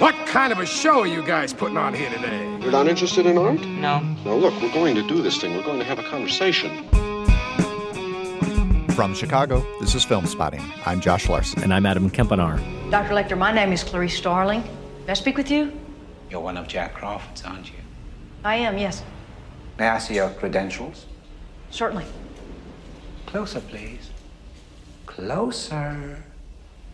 What kind of a show are you guys putting on here today? You're not interested in art? No. Now, look, we're going to do this thing. We're going to have a conversation. From Chicago, this is Film Spotting. I'm Josh Larsen. And I'm Adam Kempenaar. Dr. Lecter, my name is Clarice Starling. May I speak with you? You're one of Jack Crawford's, aren't you? I am, yes. May I see your credentials? Certainly. Closer, please. Closer.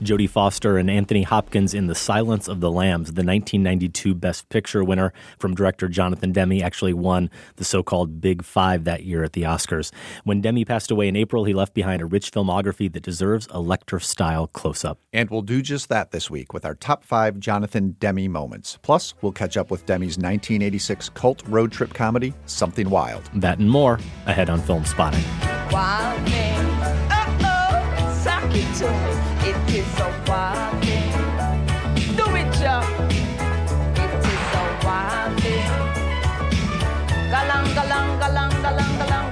Jodie Foster and Anthony Hopkins in The Silence of the Lambs, the 1992 Best Picture winner from director Jonathan Demme, actually won the so called Big Five that year at the Oscars. When Demme passed away in April, he left behind a rich filmography that deserves a Lecter style close up. And we'll do just that this week with our top five Jonathan Demme moments. Plus, we'll catch up with Demme's 1986 cult road trip comedy, Something Wild. That and more ahead on Film Spotting. Wild man, uh-oh, It is thing. Do it. It is thing. Galang, galang, galang, galang, galang.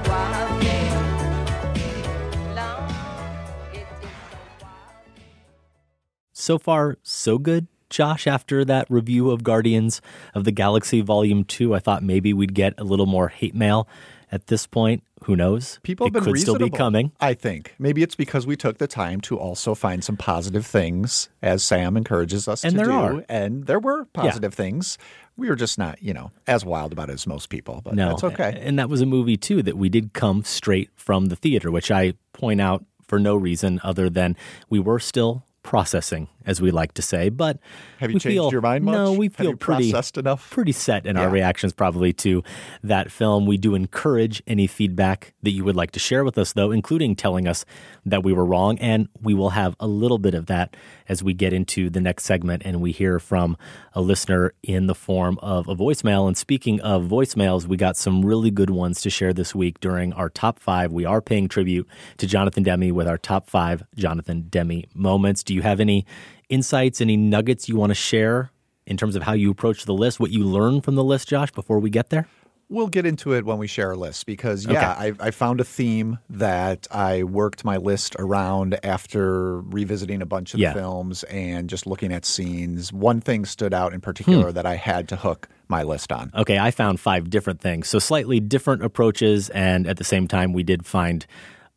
So far, so good. Josh, after that review of Guardians of the Galaxy Volume 2, I thought maybe we'd get a little more hate mail at this point. Who knows? People it have been could still be coming. I think. Maybe it's because we took the time to also find some positive things, as Sam encourages us And to there do. are. And there were positive things. We were just not, you know, as wild about it as most people, but No, that's okay. And that was a movie too that we did come straight from the theater, which I point out for no reason other than we were still processing, as we like to say. But Have you changed feel- your mind much? No, we feel pretty processed enough? pretty set in our reactions probably to that film. We do encourage any feedback that you would like to share with us, though, including telling us that we were wrong. And we will have a little bit of that as we get into the next segment and we hear from a listener in the form of a voicemail. And speaking of voicemails, we got some really good ones to share this week during our top five. We are paying tribute to Jonathan Demme with our top five Jonathan Demme moments. Do you have any insights, any nuggets you want to share in terms of how you approach the list, what you learned from the list, Josh, before we get there? We'll get into it when we share our list because, yeah, I, I found a theme that I worked my list around after revisiting a bunch of Yeah. the films and just looking at scenes. One thing stood out in particular hmm. that I had to hook my list on. Okay, I found five different things. So slightly different approaches, and at the same time, we did find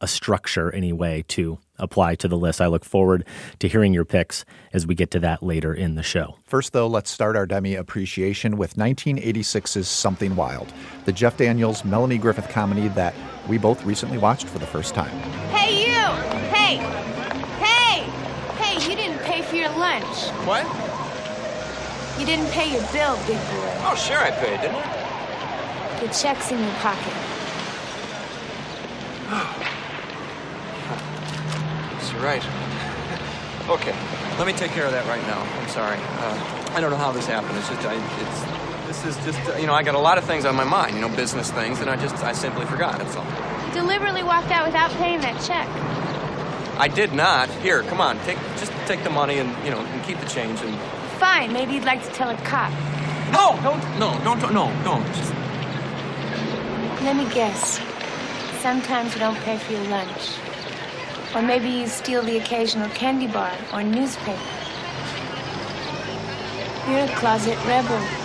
a structure anyway to apply to the list. I look forward to hearing your picks as we get to that later in the show. First, though, let's start our Demme appreciation with 1986's Something Wild, the Jeff Daniels, Melanie Griffith comedy that we both recently watched for the first time. Hey, you! Hey! Hey! Hey, you didn't pay for your lunch. What? You didn't pay your bill, big boy. Oh, sure I paid, didn't I? The check's in your pocket. You're right. okay, let me take care of that right now. I'm sorry. Uh, I don't know how this happened. It's just, I, it's, this is just, uh, you know, I got a lot of things on my mind, you know, business things, and I just, I simply forgot. That's all. You deliberately walked out without paying that check. I did not. Here, come on, take, just take the money and, you know, and keep the change and. Fine, maybe you'd like to tell a cop. No, don't, no, don't, no, don't. Just, Let me guess. Sometimes you don't pay for your lunch. Or maybe you steal the occasional candy bar or newspaper. You're a closet rebel.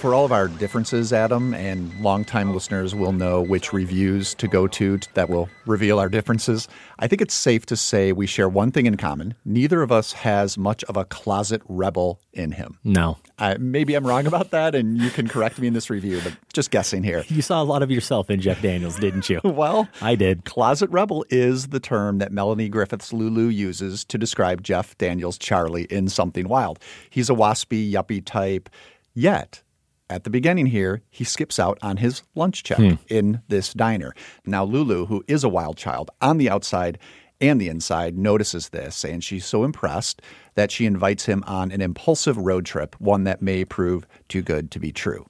For all of our differences, Adam, and longtime listeners will know which reviews to go to that will reveal our differences. I think it's safe to say we share one thing in common. Neither of us has much of a closet rebel in him. No. I, maybe I'm wrong about that, and you can correct me in this review, but just guessing here. You saw a lot of yourself in Jeff Daniels, didn't you? Well, I did. Closet rebel is the term that Melanie Griffith's Lulu uses to describe Jeff Daniels' Charlie in Something Wild. He's a waspy, yuppie type, yet at the beginning here, he skips out on his lunch check hmm. in this diner. Now, Lulu, who is a wild child on the outside and the inside, notices this, and she's so impressed that she invites him on an impulsive road trip, one that may prove too good to be true.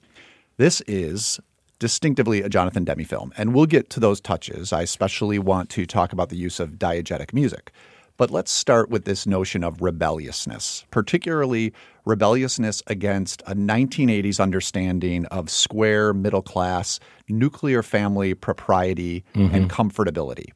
This is distinctively a Jonathan Demme film, and we'll get to those touches. I especially want to talk about the use of diegetic music. But let's start with this notion of rebelliousness, particularly rebelliousness against a 1980s understanding of square middle class, nuclear family propriety and mm-hmm. comfortability.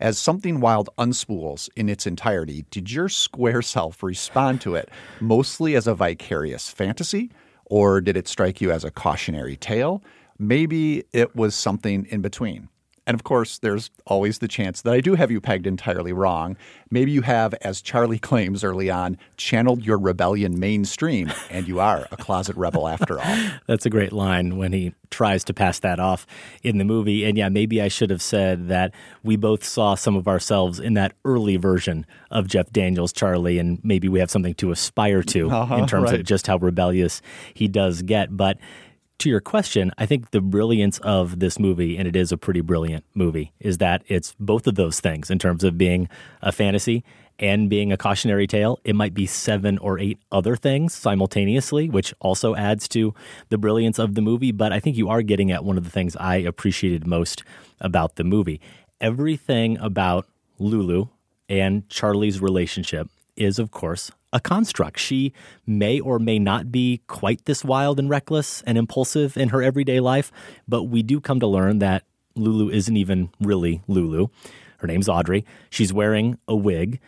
As Something Wild unspools in its entirety, did your square self respond to it mostly as a vicarious fantasy, or did it strike you as a cautionary tale? Maybe it was something in between. And of course, there's always the chance that I do have you pegged entirely wrong. Maybe you have, as Charlie claims early on, channeled your rebellion mainstream, and you are a closet rebel after all. That's a great line when he tries to pass that off in the movie. And yeah, maybe I should have said that we both saw some of ourselves in that early version of Jeff Daniels Charlie, and maybe we have something to aspire to Uh-huh, in terms right. of just how rebellious he does get. But to your question, I think the brilliance of this movie, and it is a pretty brilliant movie, is that it's both of those things in terms of being a fantasy and being a cautionary tale. It might be seven or eight other things simultaneously, which also adds to the brilliance of the movie. But I think you are getting at one of the things I appreciated most about the movie. Everything about Lulu and Charlie's relationship is, of course, a construct. She may or may not be quite this wild and reckless and impulsive in her everyday life, but we do come to learn that Lulu isn't even really Lulu. Her name's Audrey. She's wearing a wig.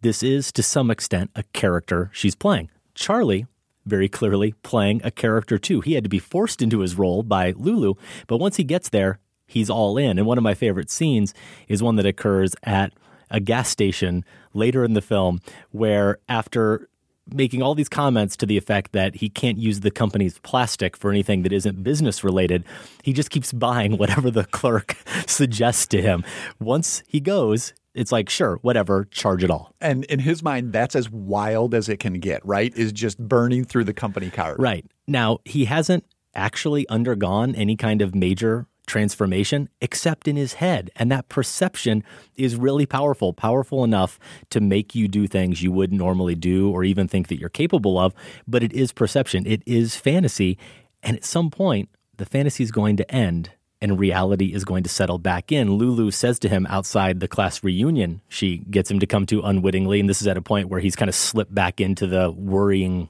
This is, to some extent, a character she's playing. Charlie, very clearly playing a character too. He had to be forced into his role by Lulu, but once he gets there, he's all in. And one of my favorite scenes is one that occurs at a gas station later in the film where after making all these comments to the effect that he can't use the company's plastic for anything that isn't business related, he just keeps buying whatever the clerk suggests to him. Once he goes, it's like, sure, whatever, charge it all. And in his mind, that's as wild as it can get, right? Is just burning through the company card. Right. Now, he hasn't actually undergone any kind of major transformation except in his head. And that perception is really powerful, powerful enough to make you do things you wouldn't normally do or even think that you're capable of. But it is perception, it is fantasy. And at some point, the fantasy is going to end and reality is going to settle back in. Lulu says to him outside the class reunion she gets him to come to unwittingly. And this is at a point where he's kind of slipped back into the worrying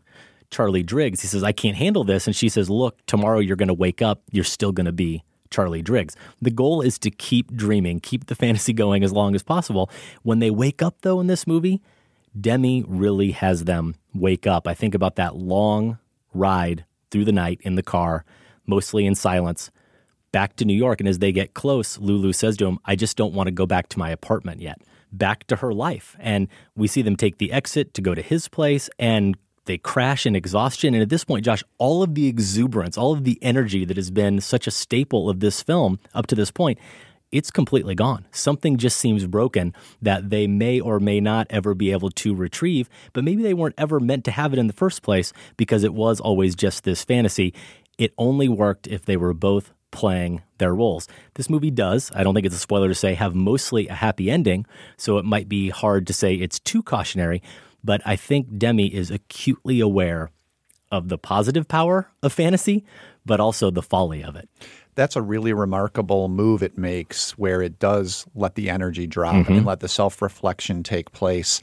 Charlie Driggs. He says, I can't handle this. And she says, Look, tomorrow you're going to wake up. You're still going to be Charlie Driggs. The goal is to keep dreaming, keep the fantasy going as long as possible. When they wake up, though, in this movie, Demme really has them wake up. I think about that long ride through the night in the car, mostly in silence, back to New York. And as they get close, Lulu says to him, I just don't want to go back to my apartment yet. Back to her life. And we see them take the exit to go to his place and they crash in exhaustion. And at this point, Josh, all of the exuberance, all of the energy that has been such a staple of this film up to this point, it's completely gone. Something just seems broken that they may or may not ever be able to retrieve, but maybe they weren't ever meant to have it in the first place because it was always just this fantasy. It only worked if they were both playing their roles. This movie does, I don't think it's a spoiler to say, have mostly a happy ending, so it might be hard to say it's too cautionary, but I think Demme is acutely aware of the positive power of fantasy, but also the folly of it. That's a really remarkable move it makes where it does let the energy drop Mm-hmm. and let the self reflection take place.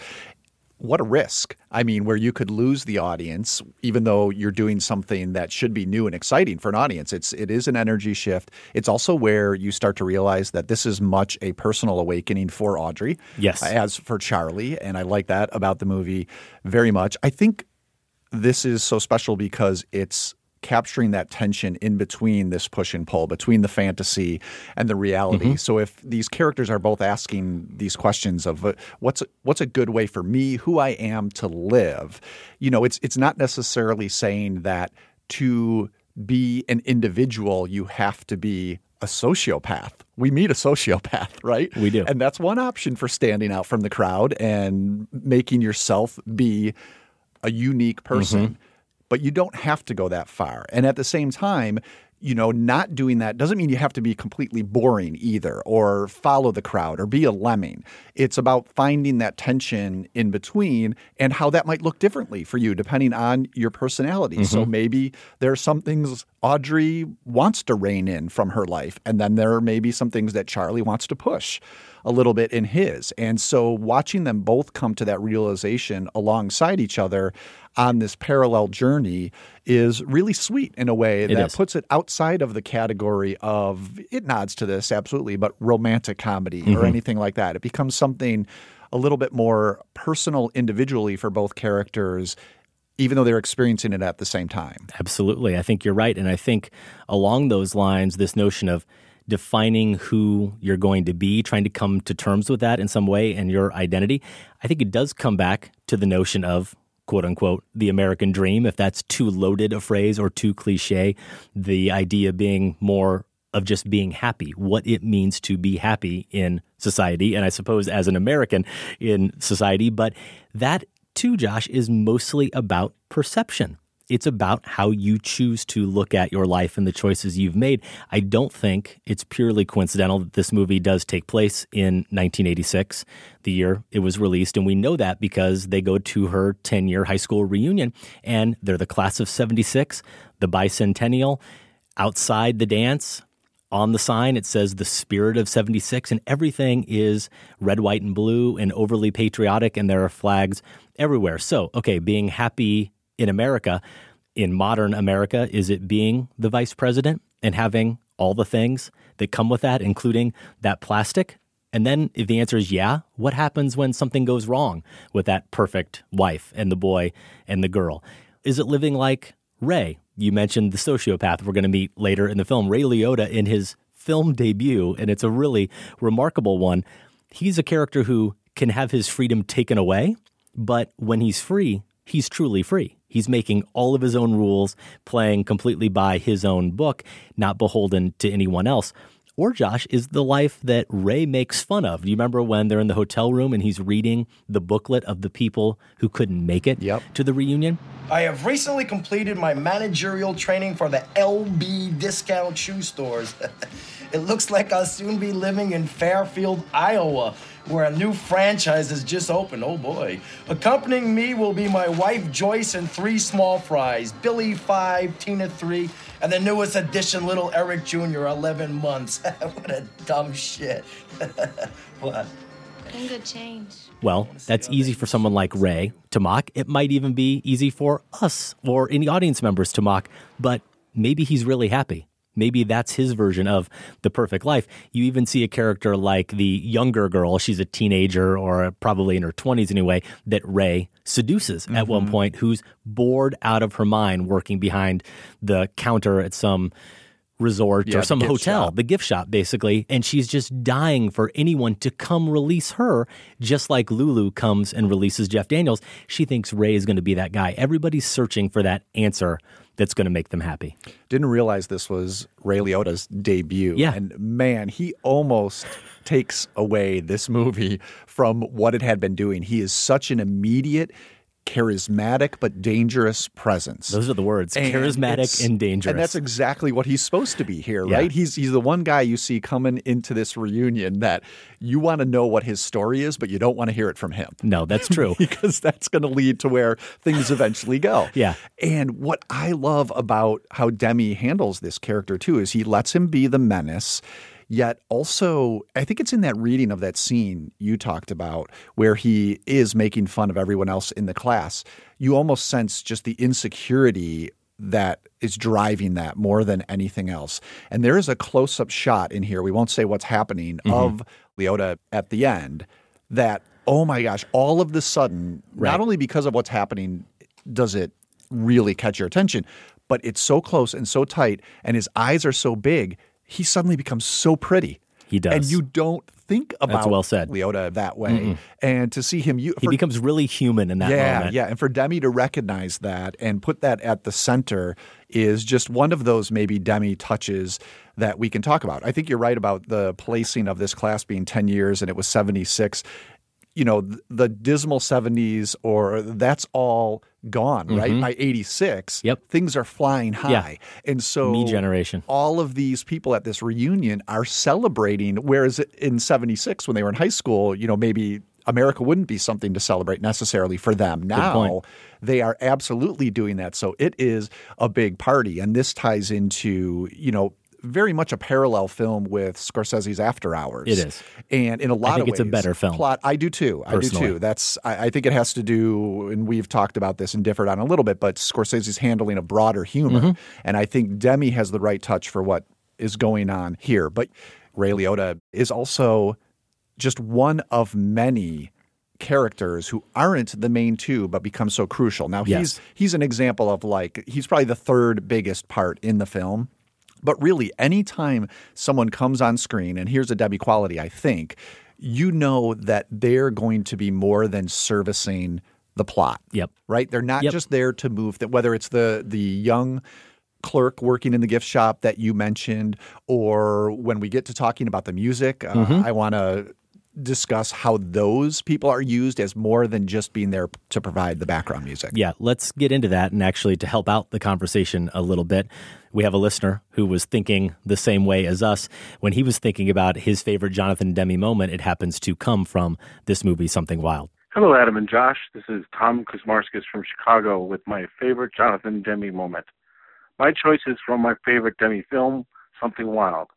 What a risk. I mean, where you could lose the audience, even though you're doing something that should be new and exciting for an audience. It's it is an energy shift. It's also where you start to realize that this is much a personal awakening for Audrey. Yes. Uh, as for Charlie. And I like that about the movie very much. I think this is so special because it's capturing that tension in between this push and pull between the fantasy and the reality. Mm-hmm. So if these characters are both asking these questions of uh, what's what's a good way for me, who I am to live, you know, it's it's not necessarily saying that to be an individual you have to be a sociopath. We meet a sociopath, right? We do. And that's one option for standing out from the crowd and making yourself be a unique person. But you don't have to go that far. And at the same time, you know, not doing that doesn't mean you have to be completely boring either or follow the crowd or be a lemming. It's about finding that tension in between and how that might look differently for you depending on your personality. So mm-hmm. maybe there are some things Audrey wants to rein in from her life, and then there may be some things that Charlie wants to push. A little bit in his. And so watching them both come to that realization alongside each other on this parallel journey is really sweet in a way that is. puts it outside of the category of it nods to this absolutely, but romantic comedy Mhm. or anything like that. It becomes something a little bit more personal individually for both characters even though they're experiencing it at the same time. Absolutely. I think you're right. And I think along those lines, this notion of defining who you're going to be, trying to come to terms with that in some way and your identity, I think it does come back to the notion of quote unquote the American dream, if that's too loaded a phrase or too cliche, the idea being more of just being happy, what it means to be happy in society, and I suppose as an American in society. But that too, Josh, is mostly about perception. It's about how you choose to look at your life and the choices you've made. I don't think it's purely coincidental that this movie does take place in 1986, the year it was released. And we know that because they go to her 10 year high school reunion and they're the class of 76, the bicentennial. Outside the dance, on the sign it says the spirit of 76 and everything is red white and blue and overly patriotic and there are flags everywhere so okay being happy in america in modern america is it being the vice president and having all the things that come with that including that plastic? And then if the answer is yeah what happens when something goes wrong with that perfect wife and the boy and the girl? Is it living like ray? You mentioned the sociopath. We're going to meet later in the film. Ray Liotta, in his film debut, and it's a really remarkable one, he's a character who can have his freedom taken away, but when he's free, he's truly free. He's making all of his own rules, playing completely by his own book, not beholden to anyone else. Or, Josh, is the life that Ray makes fun of. Do you remember when they're in the hotel room and he's reading the booklet of the people who couldn't make it to the reunion? I have recently completed my managerial training for the LB discount shoe stores. it looks like I'll soon be living in Fairfield, Iowa, where a new franchise has just opened. Oh boy. Accompanying me will be my wife Joyce and three small fries Billy, five, Tina, three, and the newest addition, little Eric Jr., 11 months. what a dumb shit. what? And good change. Well, that's easy for someone like Ray to mock. It might even be easy for us or any audience members to mock, but maybe he's really happy. Maybe that's his version of the perfect life. You even see a character like the younger girl, she's a teenager or probably in her 20s anyway, that Ray seduces at one Mhm. point, who's bored out of her mind working behind the counter at some resort Yeah, or some hotel, shop. the gift shop, basically. And she's just dying for anyone to come release her, just like Lulu comes and releases Jeff Daniels. She thinks Ray is going to be that guy. Everybody's searching for that answer that's going to make them happy. Didn't realize this was Ray Liotta's debut. Yeah. And man, he almost takes away this movie from what it had been doing. He is such an immediate, charismatic, but dangerous presence. Those are the words charismatic and dangerous. And that's exactly what he's supposed to be here, Yeah. right? He's he's the one guy you see coming into this reunion that you want to know what his story is, but you don't want to hear it from him. No, that's true. because that's going to lead to where things eventually go. Yeah. And what I love about how Demme handles this character too is he lets him be the menace. Yet also, I think it's in that reading of that scene you talked about where he is making fun of everyone else in the class. You almost sense just the insecurity that is driving that more than anything else. And there is a close up shot in here, we won't say what's happening, Mhm. of Liotta at the end that, oh my gosh, all of the sudden, Right. not only because of what's happening does it really catch your attention, but it's so close and so tight, and his eyes are so big, he suddenly becomes so pretty. He does. And you don't think about That's well said. Liotta that way. Mm-mm. And to see him, you, he becomes really human in that yeah, moment. Yeah, and for Demme to recognize that and put that at the center is just one of those maybe Demme touches that we can talk about. I think you're right about the placing of this class being 10 years and it was 76. You know, th- the dismal 70s or that's all gone, right? Mhm. By 86, Yep. things are flying high. Yeah. And so Me generation. all of these people at this reunion are celebrating whereas in 76 when they were in high school, you know, maybe America wouldn't be something to celebrate necessarily for them. Now they are absolutely doing that. So it is a big party and this ties into, you know, very much a parallel film with Scorsese's After Hours. It is. and in a lot of it's a better film. Plot, I do too. I do too. That's I, I think it has to do, and we've talked about this and differed on a little bit, but Scorsese's handling a broader humor, Mm-hmm. and I think Demme has the right touch for what is going on here. But Ray Liotta is also just one of many characters who aren't the main two but become so crucial. Now Yes. he's he's an example of like he's probably the third biggest part in the film. But really anytime someone comes on screen and here's a Demme quality I think, you know that they're going to be more than servicing the plot. Yep. Right? They're not Yep. just there to move that whether it's the the young clerk working in the gift shop that you mentioned, or when we get to talking about the music, uh, Mm-hmm. I want to discuss how those people are used as more than just being there to provide the background music. Yeah, let's get into that. And actually, to help out the conversation a little bit, we have a listener who was thinking the same way as us. When he was thinking about his favorite Jonathan Demme moment, it happens to come from this movie, Something Wild. Hello, Adam and Josh. This is Tom Kuzmarskis from Chicago with my favorite Jonathan Demme moment. My choice is from my favorite Demme film, Something Wild.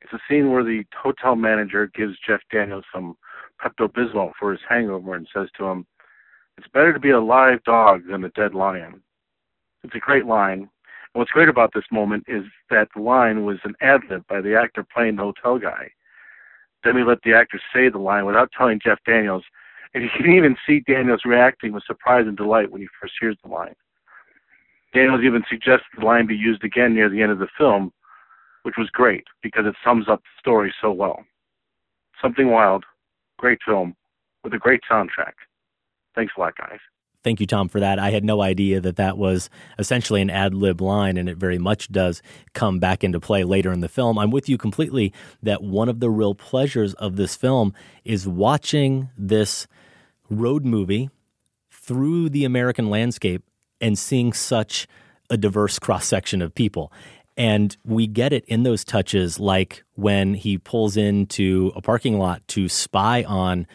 It's a scene where the hotel manager gives Jeff Daniels some Pepto Bismol for his hangover and says to him, It's better to be a live dog than a dead lion. It's a great line. And what's great about this moment is that the line was an ad lib by the actor playing the hotel guy. Demme let the actor say the line without telling Jeff Daniels, and you can even see Daniels reacting with surprise and delight when he first hears the line. Daniels even suggests the line be used again near the end of the film, which was great because it sums up the story so well. Something Wild, great film, with a great soundtrack. Thanks a lot, guys. Thank you, Tom, for that. I had no idea that that was essentially an ad lib line, and it very much does come back into play later in the film. I'm with you completely that one of the real pleasures of this film is watching this road movie through the American landscape and seeing such a diverse cross section of people. And we get it in those touches, like when he pulls into a parking lot to spy on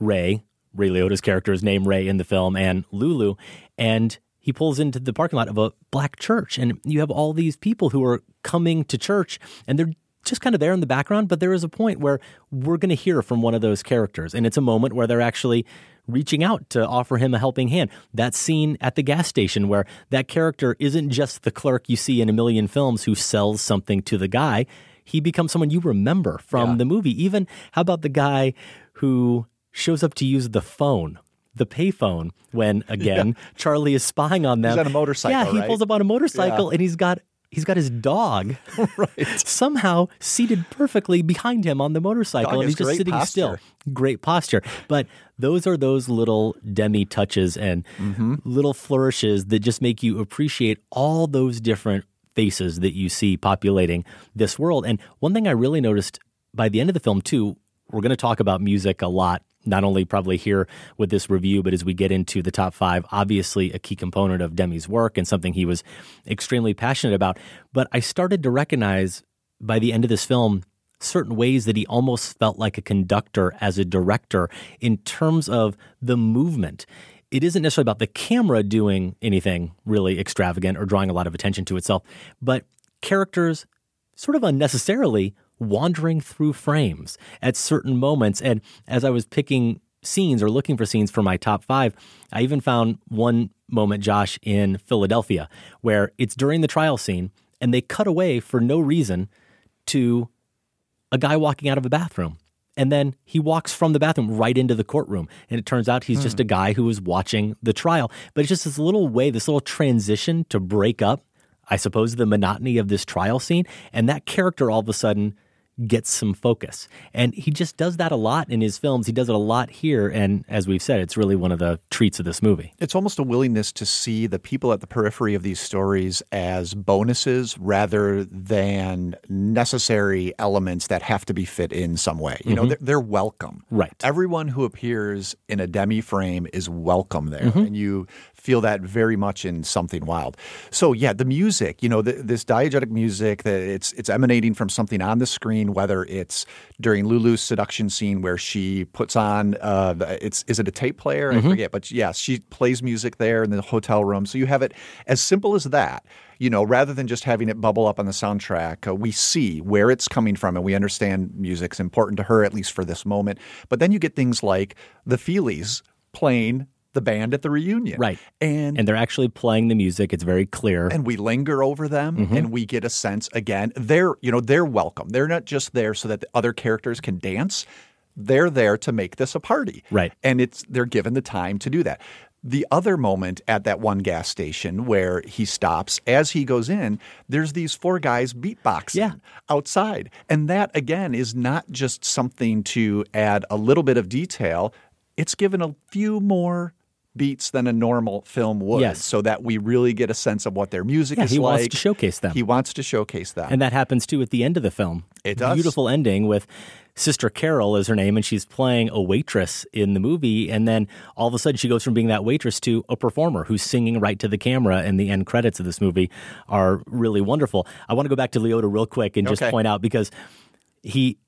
Ray. Ray Liotta's character is named Ray in the film, and Lulu. And he pulls into the parking lot of a black church. And you have all these people who are coming to church, and they're just kind of there in the background. But there is a point where we're going to hear from one of those characters. And it's a moment where they're actually reaching out to offer him a helping hand. That scene at the gas station where that character isn't just the clerk you see in a million films who sells something to the guy. He becomes someone you remember from the movie. Even how about the guy who shows up to use the phone, the payphone, when again Charlie is spying on them. He's on a motorcycle, Yeah, he right? pulls up on a motorcycle Yeah. and he's got he's got his dog right. somehow seated perfectly behind him on the motorcycle Dog and he's just sitting posture. still. Great posture. But those are those little Demme touches and Mm-hmm. little flourishes that just make you appreciate all those different faces that you see populating this world. And one thing I really noticed by the end of the film too, we're going to talk about music a lot not only probably here with this review, but as we get into the top five, obviously a key component of Demme's work and something he was extremely passionate about. But I started to recognize by the end of this film certain ways that he almost felt like a conductor as a director in terms of the movement. It isn't necessarily about the camera doing anything really extravagant or drawing a lot of attention to itself, but characters sort of unnecessarily wandering through frames at certain moments. And as I was picking scenes or looking for scenes for my top five, I even found one moment, Josh, in Philadelphia, where it's during the trial scene and they cut away for no reason to a guy walking out of a bathroom. And then he walks from the bathroom right into the courtroom. And it turns out he's just a hmm. guy who was watching the trial. But it's just this little way, this little transition to break up, I suppose, the monotony of this trial scene. And that character all of a sudden gets some focus. And he just does that a lot in his films. He does it a lot here. And as we've said, it's really one of the treats of this movie. It's almost a willingness to see the people at the periphery of these stories as bonuses rather than necessary elements that have to be fit in some way. You know, Mhm. they're, they're welcome. Right. Everyone who appears in a Demme frame is welcome there. Mhm. And you feel that very much in Something Wild. So, yeah, the music, you know, the, this diegetic music that it's, it's emanating from something on the screen whether it's during Lulu's seduction scene where she puts on uh, it's is it a tape player? I Mhm. forget, but yes, she plays music there in the hotel room. So you have it as simple as that. You know, rather than just having it bubble up on the soundtrack, uh, we see where it's coming from, and we understand music's important to her at least for this moment. But then you get things like the Feelies playing the band at the reunion, Right. And and they're actually playing the music. It's very clear. and we linger over them Mhm. and we get a sense again they're you know they're welcome they're not just there so that the other characters can dance they're there to make this a party Right. and it's they're given the time to do that the other moment at that one gas station where he stops as he goes in there's these four guys beatboxing Yeah. outside and that again is not just something to add a little bit of detail it's given a few more beats than a normal film would Yes. so that we really get a sense of what their music Yeah, is he like. wants to showcase them. He wants to showcase that. And that happens too at the end of the film. It does. Beautiful ending with Sister Carol is her name, and she's playing a waitress in the movie. And then all of a sudden, she goes from being that waitress to a performer who's singing right to the camera. And the end credits of this movie are really wonderful. I want to go back to Liotta real quick and just Okay. point out because he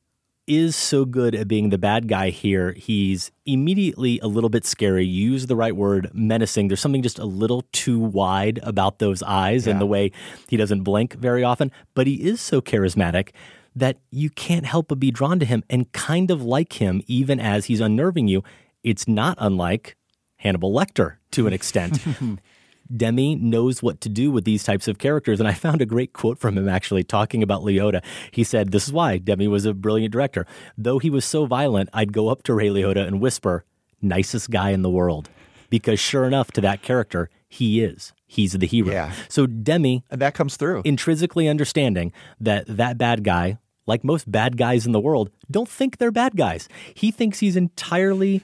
is so good at being the bad guy here. He's immediately a little bit scary. Use the right word, menacing. There's something just a little too wide about those eyes and the way he doesn't blink very often. But he is so charismatic that you can't help but be drawn to him and kind of like him, even as he's unnerving you. It's not unlike Hannibal Lecter to an extent. Demme knows what to do with these types of characters. And I found a great quote from him actually talking about Liotta. He said, This is why Demme was a brilliant director. Though he was so violent, I'd go up to Ray Liotta and whisper, Nicest guy in the world. Because sure enough, to that character, he is. He's the hero. Yeah. So Demme, and that comes through. intrinsically understanding that that bad guy, like most bad guys in the world, don't think they're bad guys. He thinks he's entirely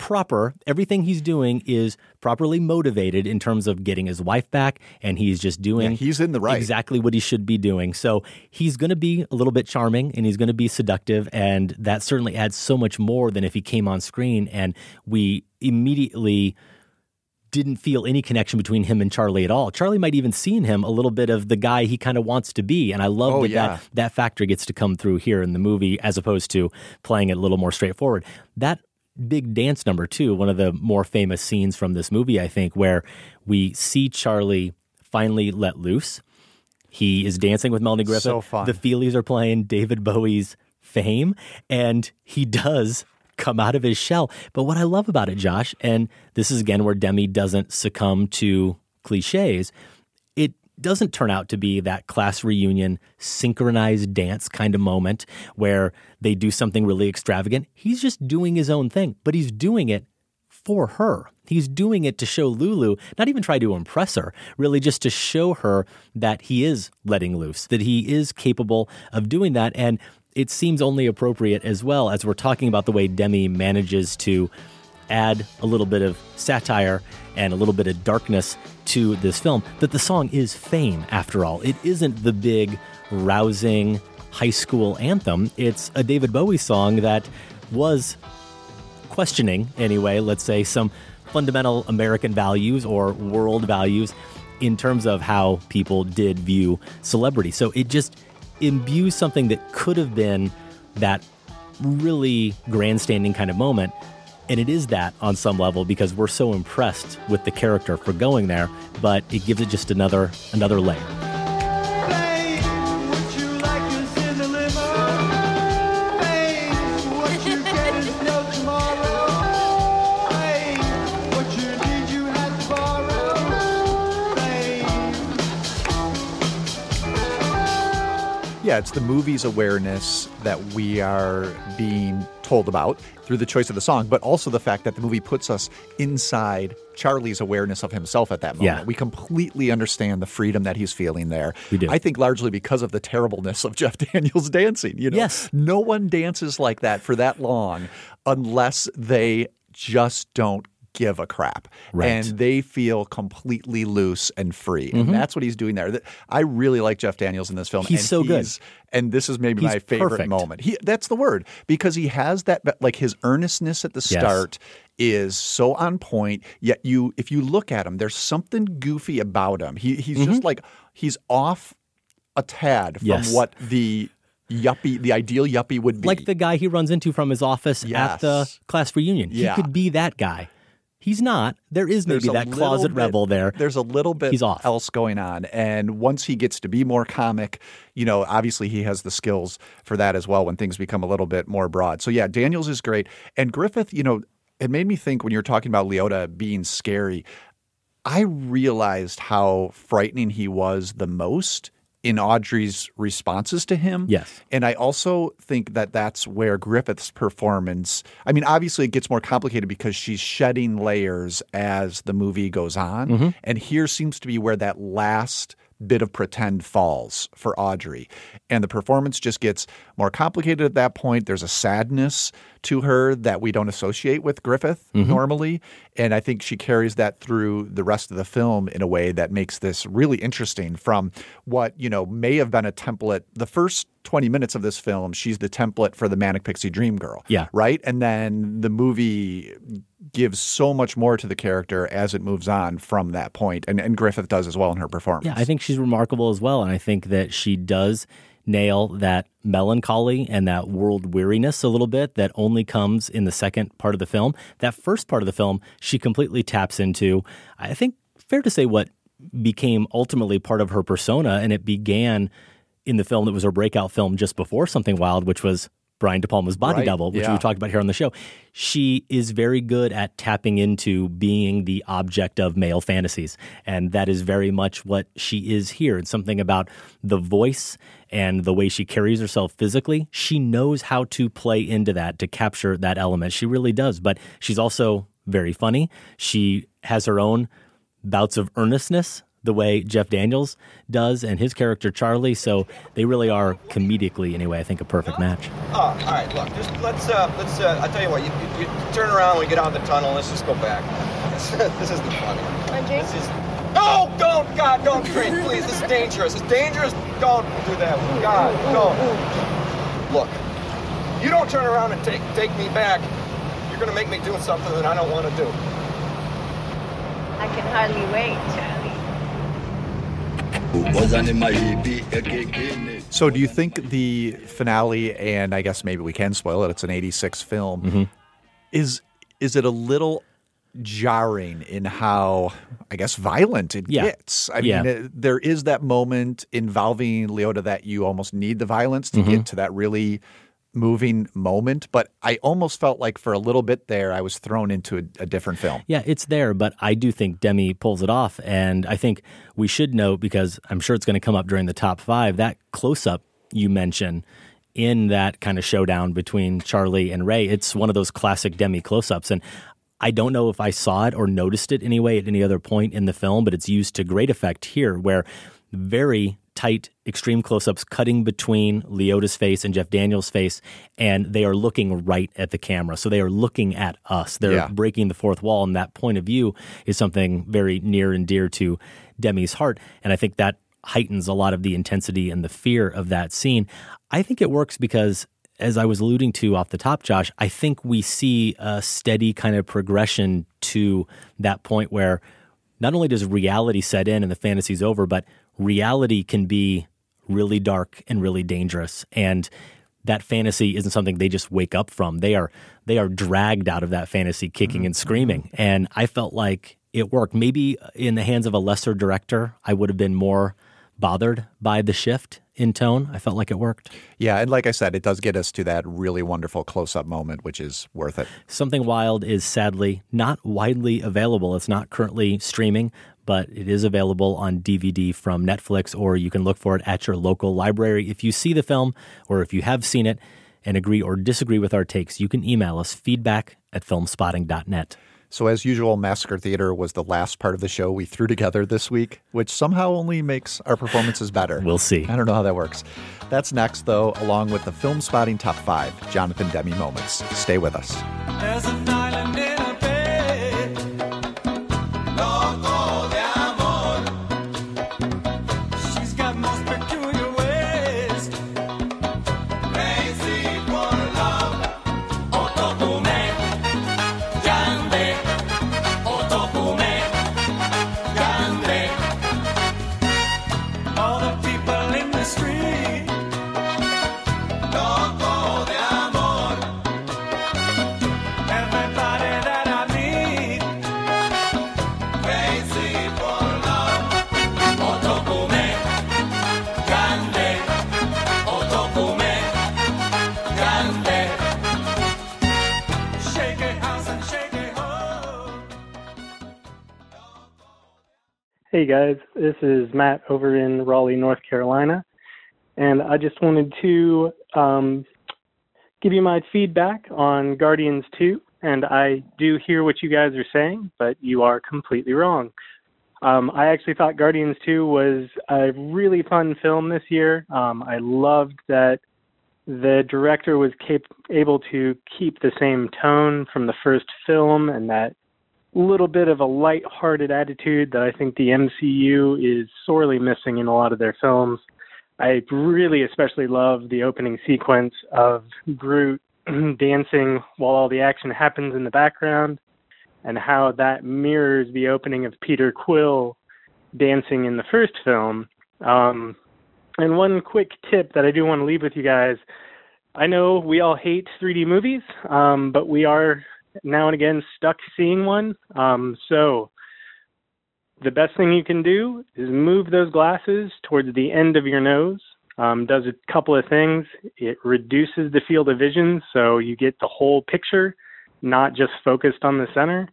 proper. Everything he's doing is properly motivated in terms of getting his wife back, and he's just doing Yeah, he's in the right. exactly what he should be doing. So he's going to be a little bit charming and he's going to be seductive, and that certainly adds so much more than if he came on screen and we immediately didn't feel any connection between him and Charlie at all. Charlie might even see in him a little bit of the guy he kind of wants to be, and I love Oh, that, yeah. that that factor gets to come through here in the movie as opposed to playing it a little more straightforward. That big dance number too, one of the more famous scenes from this movie, I think, where we see Charlie finally let loose. He is dancing with Melanie Griffith. So fun. The Feelies are playing David Bowie's Fame, and he does come out of his shell. But what I love about it, Josh, and this is again where Demme doesn't succumb to cliches, doesn't turn out to be that class reunion synchronized dance kind of moment where they do something really extravagant. He's just doing his own thing, but he's doing it for her. He's doing it to show Lulu, not even try to impress her, really just to show her that he is letting loose, that he is capable of doing that. And it seems only appropriate as well as we're talking about the way Demme manages to add a little bit of satire and a little bit of darkness to this film that the song is fame after all. It isn't the big, rousing high school anthem. It's a David Bowie song that was questioning, anyway, let's say, some fundamental American values or world values in terms of how people did view celebrity. So it just imbues something that could have been that really grandstanding kind of moment. And it is that on some level because we're so impressed with the character for going there, but it gives it just another another layer. Yeah, it's the movie's awareness that we are being told about through the choice of the song, but also the fact that the movie puts us inside Charlie's awareness of himself at that moment. Yeah. We completely understand the freedom that he's feeling there. We do. I think largely because of the terribleness of Jeff Daniels dancing. You know, Yes. no one dances like that for that long unless they just don't give a crap Right. and they feel completely loose and free Mhm. and that's what he's doing there i really like jeff daniels in this film He's and so good. and this is maybe He's my favorite perfect. moment he that's the word because he has that like his earnestness at the Yes. start is so on point yet you if you look at him there's something goofy about him he he's just like he's off a tad from Mm-hmm. Yes. what the yuppie, the ideal yuppie would be. Like the guy he runs into from his office at the class reunion. Yeah. He could be that guy. He's not. There is maybe There's that closet bit- rebel there. There's a little bit He's off. else going on. And once he gets to be more comic, you know, obviously he has the skills for that as well when things become a little bit more broad. So yeah, Daniels is great. And Griffith, you know, it made me think when you were talking about Liotta being scary, I realized how frightening he was the most in Audrey's responses to him. Yes. And I also think that that's where Griffith's performance, I mean, obviously it gets more complicated because she's shedding layers as the movie goes on. Mhm. And here seems to be where that last bit of pretend falls for Audrey. And the performance just gets more complicated at that point. There's a sadness to her that we don't associate with Griffith Mhm. normally. And I think she carries that through the rest of the film in a way that makes this really interesting from what, you know, may have been a template. The first 20 minutes of this film, she's the template for the Manic Pixie Dream Girl. Yeah. Right? And then the movie gives so much more to the character as it moves on from that point. And, and Griffith does as well in her performance. Yeah, I think she's remarkable as well. And I think that she does nail that melancholy and that world weariness a little bit that only comes in the second part of the film. That first part of the film, she completely taps into, I think, fair to say, what became ultimately part of her persona. And it began in the film that was her breakout film just before Something Wild, which was Brian De Palma's Body Right, Double, which yeah. we talked about here on the show. She is very good at tapping into being the object of male fantasies. And that is very much what she is here. It's something about the voice and the way she carries herself physically. She knows how to play into that to capture that element. She really does. But she's also very funny. She has her own bouts of earnestness the way Jeff Daniels does and his character Charlie. So they really are comedically, anyway, I think a perfect match. Oh, all right. Look, just let's uh, let's. Uh, I tell you what. You, you, you turn around when we get out of the tunnel. Let's just go back. This, this isn't funny. This is. No, don't, God, don't drink, please. This is dangerous. It's dangerous. Don't do that. God, don't. Look, you don't turn around and take take me back. You're gonna make me do something that I don't want to do. I can hardly wait, Charlie. So, do you think the finale, and I guess maybe we can spoil it, it's an 86 film, Mm-hmm. is is it a little jarring in how, I guess, violent it Yeah. gets? I Yeah. mean, it- there is that moment involving Liotta that you almost need the violence to Mhm. get to that really moving moment. But I almost felt like for a little bit there, I was thrown into a, a different film. Yeah, it's there, but I do think Demme pulls it off. And I think we should note, because I'm sure it's going to come up during the top five, that close up you mentioned in that kind of showdown between Charlie and Ray, it's one of those classic Demme close ups. And I don't know if I saw it or noticed it anyway at any other point in the film, but it's used to great effect here, where very tight, extreme close ups cutting between Liotta's face and Jeff Daniels' face, and they are looking right at the camera. So they are looking at us. They're Yeah. breaking the fourth wall, and that point of view is something very near and dear to Demme's heart. And I think that heightens a lot of the intensity and the fear of that scene. I think it works because, as I was alluding to off the top, Josh, I think we see a steady kind of progression to that point where not only does reality set in and the fantasy's over, but reality can be really dark and really dangerous. And that fantasy isn't something they just wake up from. They are they are dragged out of that fantasy kicking and mm-hmm. screaming. And I felt like it worked. Maybe in the hands of a lesser director, I would have been more bothered by the shift in tone. I felt like it worked. Yeah, and like I said, it does get us to that really wonderful close up moment, which is worth it. Something Wild is sadly not widely available. It's not currently streaming, but it is available on DVD from Netflix, or you can look for it at your local library. If you see the film or if you have seen it and agree or disagree with our takes, you can email us feedback at filmspotting.net. So, as usual, Massacre Theater was the last part of the show we threw together this week, which somehow only makes our performances better. We'll see. I don't know how that works. That's next, though, along with the Film Spotting Top 5 Jonathan Demme Moments. Stay with us. Hey guys, this is Matt over in Raleigh, North Carolina, and I just wanted to um, give you my feedback on Guardians 2. And I do hear what you guys are saying, but you are completely wrong. Um, I actually thought Guardians 2 was a really fun film this year. Um, I loved that the director was cap- able to keep the same tone from the first film and that little bit of a light-hearted attitude that I think the MCU is sorely missing in a lot of their films. I really especially love the opening sequence of Groot dancing while all the action happens in the background and how that mirrors the opening of Peter Quill dancing in the first film. Um, and one quick tip that I do want to leave with you guys I know we all hate 3D movies, um, but we are now and again stuck seeing one. Um, so the best thing you can do is move those glasses towards the end of your nose. Um, does a couple of things. It reduces the field of vision, so you get the whole picture, not just focused on the center.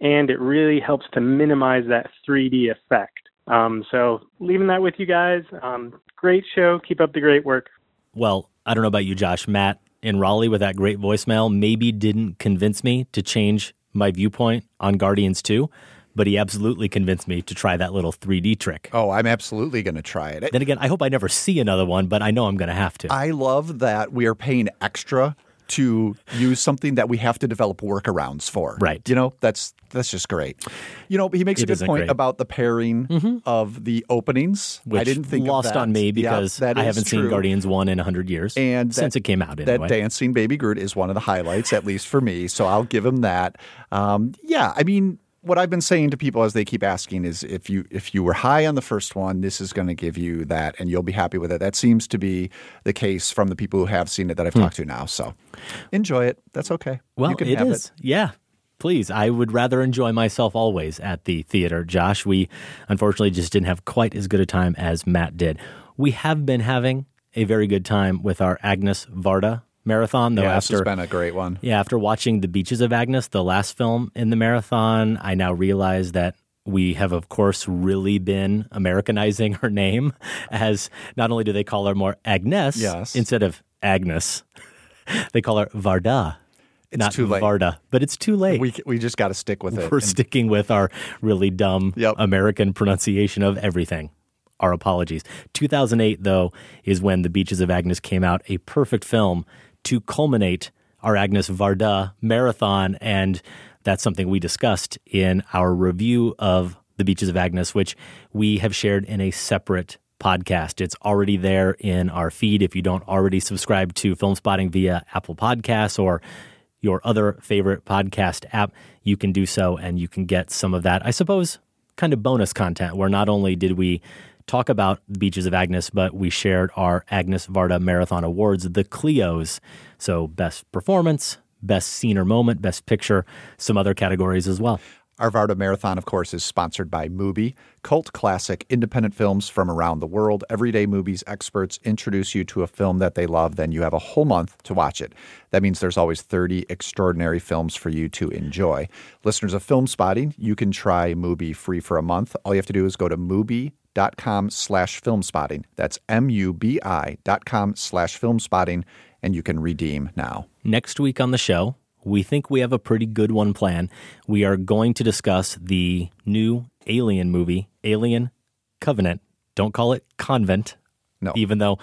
And it really helps to minimize that 3D effect. Um, so, leaving that with you guys. Um, great show. Keep up the great work. Well, I don't know about you, Josh. Matt in Raleigh with that great voicemail maybe didn't convince me to change my viewpoint on Guardians 2, but he absolutely convinced me to try that little 3D trick. Oh, I'm absolutely going to try it. Then again, I hope I never see another one, but I know I'm going to have to. I love that we are paying extra to use something that we have to develop workarounds for. Right. You know, that's that's just great. You know, he makes It a good point great. about the pairing of the openings. Which I didn't think of lost that. on me because that I haven't seen. Guardians 1 in 100 years. And since that- it came out That dancing baby Groot is one of the highlights, at least for me. So I'll give him that. Um, yeah, I mean, what I've been saying to people as they keep asking is, if you if you were high on the first one, this is going to give you that, and you'll be happy with it. That seems to be the case from the people who have seen it that I've hmm. talked to now. So enjoy it. That's okay. Well, you can it have is. Yeah. Please, I would rather enjoy myself always at the theater. Josh, we unfortunately just didn't have quite as good a time as Matt did. We have been having a very good time with our Agnes Varda marathon, though. yeah, after has been a great one. yeah, after watching The Beaches of Agnes, the last film in the marathon, I now realize that we have, of course, really been Americanizing her name as not only do they call her more Agnes Yes. instead of Agnes, they call her Varda. It's not too late. Varda, but it's too late. We we just got to stick with it. We're And- sticking with our really dumb American pronunciation of everything. Our apologies. 2008, though, is when The Beaches of Agnes came out, a perfect film to culminate our Agnes Varda marathon. And that's something we discussed in our review of The Beaches of Agnes, which we have shared in a separate podcast. It's already there in our feed. If you don't already subscribe to Film Spotting via Apple Podcasts or your other favorite podcast app, you can do so and you can get some of that, I suppose, kind of bonus content where not only did we talk about the beaches of Agnes, but we shared our Agnes Varda Marathon Awards, the Clios. So, best performance, best scene or moment, best picture, some other categories as well. Our Varda Marathon, of course, is sponsored by Mubi, cult classic independent films from around the world. Everyday Movies experts introduce you to a film that they love, then you have a whole month to watch it. That means there's always 30 extraordinary films for you to enjoy. Listeners of Film Spotting, you can try Mubi free for a month. All you have to do is go to Mubi.com slash film spotting. That's M-U-B-I dot com slash film spotting, and you can redeem now. Next week on the show, we think we have a pretty good one planned. We are going to discuss the new Alien movie, Alien Covenant. Don't call it Convent. No. Even though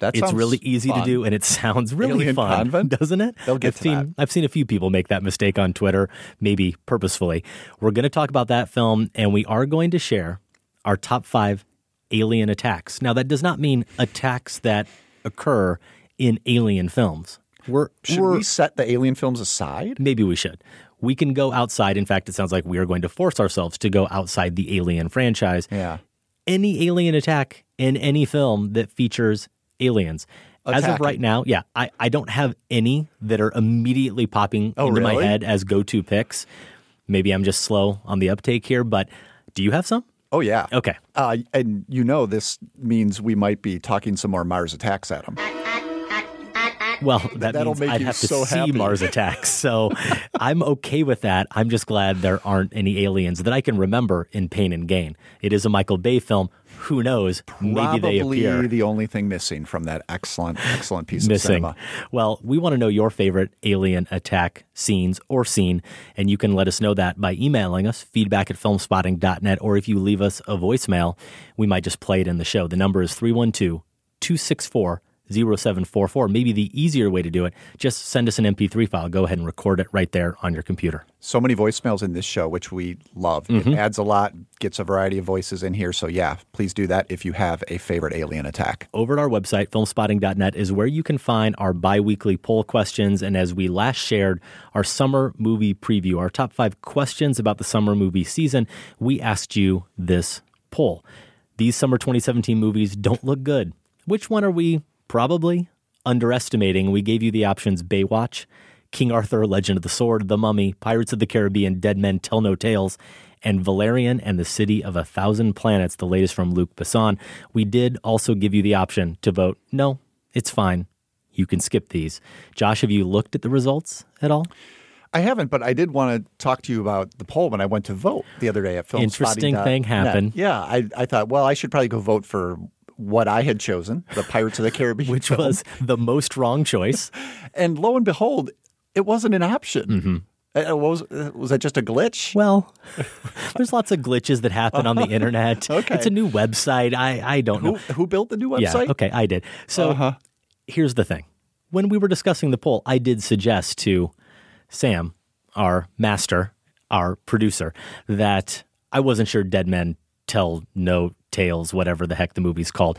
That it's really easy fun. to do and it sounds really Alien fun, Convent? doesn't it? They'll get I've to seen that. I've seen a few people make that mistake on Twitter, maybe purposefully. We're going to talk about that film and we are going to share our top 5 alien attacks. Now that does not mean attacks that occur in alien films. We're Should we're, we set the alien films aside? Maybe we should. We can go outside. In fact, it sounds like we are going to force ourselves to go outside the Alien franchise. Yeah. Any alien attack in any film that features aliens. As of right now, yeah, I, I don't have any that are immediately popping Oh, into my head as go to picks. Maybe I'm just slow on the uptake here, but do you have some? Oh, yeah. Okay. Uh, and you know, this means we might be talking some more Mars attacks at them. Well, that That'll means make I'd you have to so see happy. Mars attacks. So I'm okay with that. I'm just glad there aren't any aliens that I can remember in Pain and Gain. It is a Michael Bay film. Who knows? Maybe they Probably appear. the only thing missing from that excellent, excellent piece of cinema. Well, we want to know your favorite alien attack scenes or scene, and you can let us know that by emailing us, feedback at filmspotting.net, or if you leave us a voicemail, we might just play it in the show. The number is 312 264 0744. Maybe the easier way to do it, just send us an MP3 file. Go ahead and record it right there on your computer. So many voicemails in this show, which we love. Mhm. It adds a lot, gets a variety of voices in here. So, yeah, please do that if you have a favorite alien attack. Over at our website, filmspotting.net, is where you can find our bi weekly poll questions. And as we last shared our summer movie preview, our top five questions about the summer movie season, we asked you this poll. These summer 2017 movies don't look good. Which one are we probably underestimating? We gave you the options Baywatch, King Arthur, Legend of the Sword, The Mummy, Pirates of the Caribbean, Dead Men Tell No Tales, and Valerian and the City of a Thousand Planets, the latest from Luc Besson. We did also give you the option to vote no, it's fine. You can skip these. Josh, have you looked at the results at all? I haven't, but I did want to talk to you about the poll when I went to vote the other day at Film Interesting thing happened. Yeah, I, I thought, well, I should probably go vote for what I had chosen, the Pirates of the Caribbean, Which film. was the most wrong choice. and lo and behold, it wasn't an option. Mm-hmm. Uh, was uh, was that just a glitch? Well, there's lots of glitches that happen on the internet. Okay. It's a new website. I, I don't Who know. who built the new website. Yeah, okay, I did. So Uh-huh. here's the thing. When we were discussing the poll, I did suggest to Sam, our master, our producer, that I wasn't sure Dead Men Tell No Tales, whatever the heck the movie's called.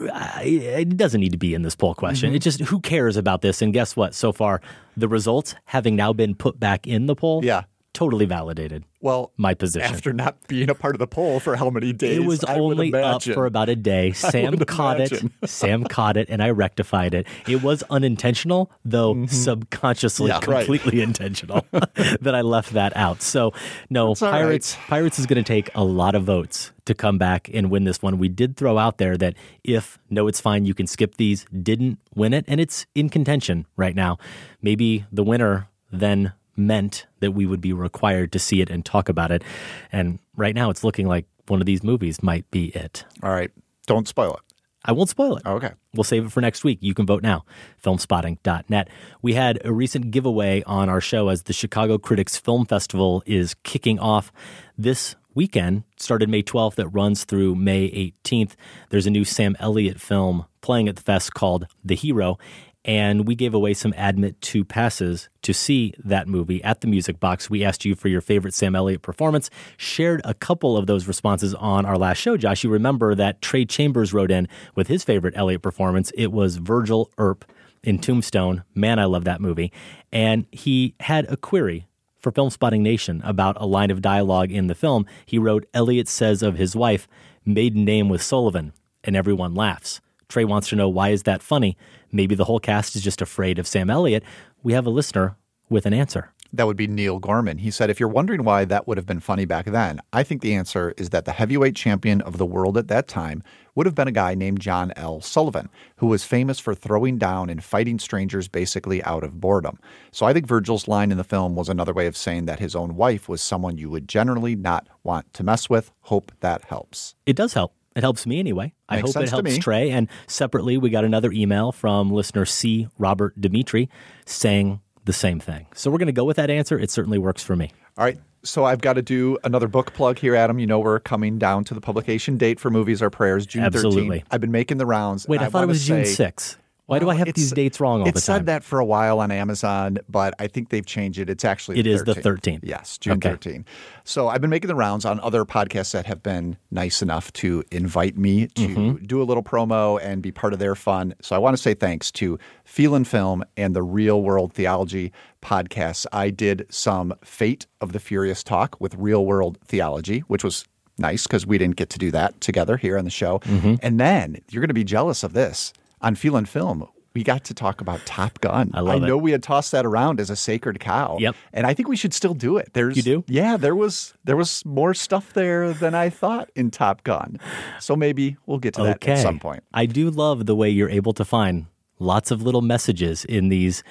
It doesn't need to be in this poll question. Mhm. It just, who cares about this? And guess what? So far, the results having now been put back in the poll, Yeah. Totally validated Well, my position. after not being a part of the poll for how many days? It was I only up for about a day. Sam caught imagine. it. Sam caught it, and I rectified it. It was unintentional, though subconsciously Mm-hmm. Yeah, right. completely intentional that I left that out. So, no, Pirates. Pirates is going to take a lot of votes to come back and win this one. We did throw out there that if no, it's fine, you can skip these. Didn't win it, and it's in contention right now. Maybe the winner then meant that we would be required to see it and talk about it. And right now, it's looking like one of these movies might be it. All right, don't spoil it. I won't spoil it. Okay. We'll save it for next week. You can vote now. Filmspotting.net. We had a recent giveaway on our show as the Chicago Critics Film Festival is kicking off this weekend. Started May 12th, that runs through May 18th. There's a new Sam Elliott film playing at the fest called The Hero. And we gave away some admit two passes to see that movie at the Music Box. We asked you for your favorite Sam Elliott performance, shared a couple of those responses on our last show. Josh, you remember that Trey Chambers wrote in with his favorite Elliott performance. It was Virgil Earp in Tombstone. Man, I love that movie. And he had a query for Film Spotting Nation about a line of dialogue in the film. He wrote, Elliott says of his wife, maiden name was Sullivan, and everyone laughs. Trey wants to know why is that funny? Maybe the whole cast is just afraid of Sam Elliott. We have a listener with an answer. That would be Neil Gorman. He said, if you're wondering why that would have been funny back then, I think the answer is that the heavyweight champion of the world at that time would have been a guy named John L. Sullivan, who was famous for throwing down and fighting strangers basically out of boredom. So I think Virgil's line in the film was another way of saying that his own wife was someone you would generally not want to mess with. Hope that helps. It does help. It helps me anyway. I Makes hope it helps. Trey. And separately, we got another email from listener C. Robert Dimitri saying the same thing. So we're going to go with that answer. It certainly works for me. All right. So I've got to do another book plug here, Adam. You know we're coming down to the publication date for Movies Are Prayers, June Absolutely. 13th. I've been making the rounds. Wait, and I thought it was June say- 6th. Why do I have it's- these dates wrong all the time? it said that for a while on Amazon, but I think they've changed it. It's actually It the is the 13th. 13th. Yes, June Okay. 13th. So I've been making the rounds on other podcasts that have been nice enough to invite me to Mhm. do a little promo and be part of their fun. So I want to say thanks to Feel and Film and the Real World Theology podcasts. I did some Fate of the Furious talk with Real World Theology, which was nice because we didn't get to do that together here on the show. Mhm. And then you're going to be jealous of this on Feel and Film. We got to talk about Top Gun. I love it. know we had tossed that around as a sacred cow. Yep. And I think we should still do it. There's You do? Yeah, there was there was more stuff there than I thought in Top Gun. So maybe we'll get to that okay. at some point. I do love the way you're able to find lots of little messages in these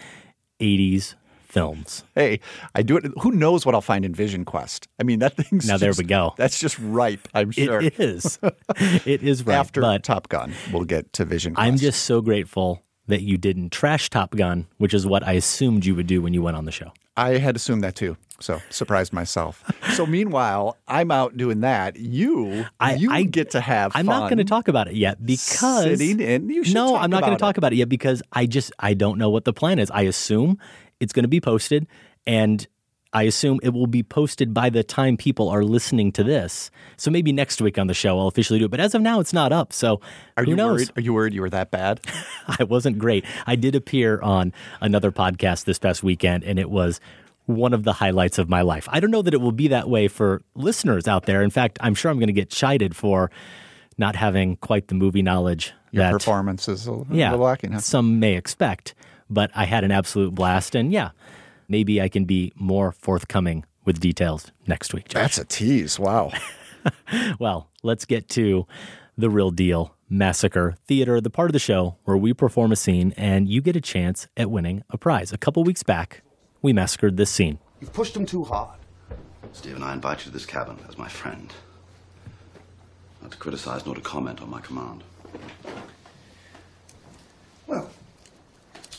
80s films. Hey, I do it. Who knows what I'll find in Vision Quest? I mean, that thing's Now, there we go. That's just ripe. I'm sure It is. it is right. After but Top Gun, we'll get to Vision Quest. I'm just so grateful that you didn't trash Top Gun, which is what I assumed you would do when you went on the show. I had assumed that too, so surprised myself. so meanwhile, I'm out doing that. You, I- you I- get to have. I'm not going to talk about it yet because sitting in. You should no, I'm not going to talk about it yet because I just I don't know what the plan is. I assume it's going to be posted, and I assume it will be posted by the time people are listening to this. So maybe next week on the show I'll officially do it. But as of now, it's not up. So Are you knows? worried? Are you worried you were that bad? I wasn't great. I did appear on another podcast this past weekend, and it was one of the highlights of my life. I don't know that it will be that way for listeners out there. In fact, I'm sure I'm going to get chided for not having quite the movie knowledge Your that performance is a, yeah, a little lacking. Huh? some may expect. But I had an absolute blast, and yeah, maybe I can be more forthcoming with details next week. Josh. That's a tease. Wow. Well, let's get to the real deal Massacre Theater, the part of the show where we perform a scene and you get a chance at winning a prize. A couple weeks back, we massacred this scene. You've pushed him too hard. Stephen, I invite you to this cabin as my friend. Not to criticize nor to comment on my command. Well,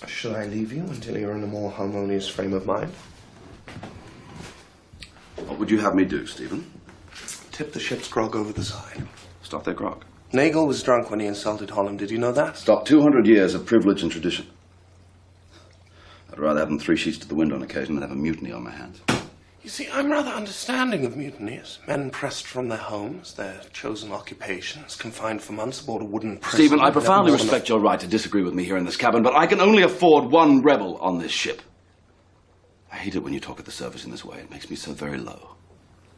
shall I leave you until you're in a more harmonious frame of mind? What would you have me do, Stephen? Tip the ship's grog over the side. Stop their grog. Nagel was drunk when he insulted Holland. Did you know that? Stop 200 years of privilege and tradition. I'd rather have them three sheets to the wind on occasion than have a mutiny on my hands. You see, I'm rather understanding of mutinies. Men pressed from their homes, their chosen occupations, confined for months aboard a wooden prison. Stephen, I profoundly more than a- respect your right to disagree with me here in this cabin, but I can only afford one rebel on this ship. I hate it when you talk at the service in this way. It makes me so very low.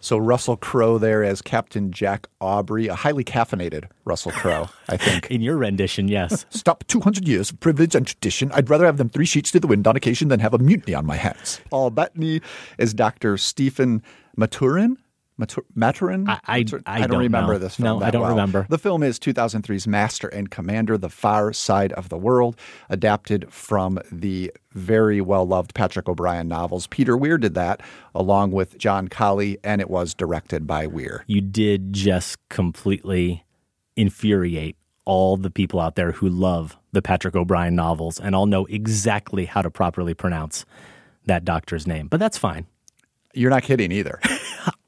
So Russell Crowe there as Captain Jack Aubrey, a highly caffeinated Russell Crowe, I think. In your rendition, yes. Stop 200 years of privilege and tradition. I'd rather have them three sheets to the wind on occasion than have a mutiny on my hands. Paul Bettany is Dr. Stephen Maturin. Matur- Maturin? I- I- Maturin? I don't, don't remember know. this film. No, I don't well. remember. The film is 2003's Master and Commander, The Far Side of the World, adapted from the very well loved Patrick O'Brian novels. Peter Weir did that along with John Collee, and it was directed by Weir. You did just completely infuriate all the people out there who love the Patrick O'Brian novels and all know exactly how to properly pronounce that doctor's name. But that's fine. You're not kidding either.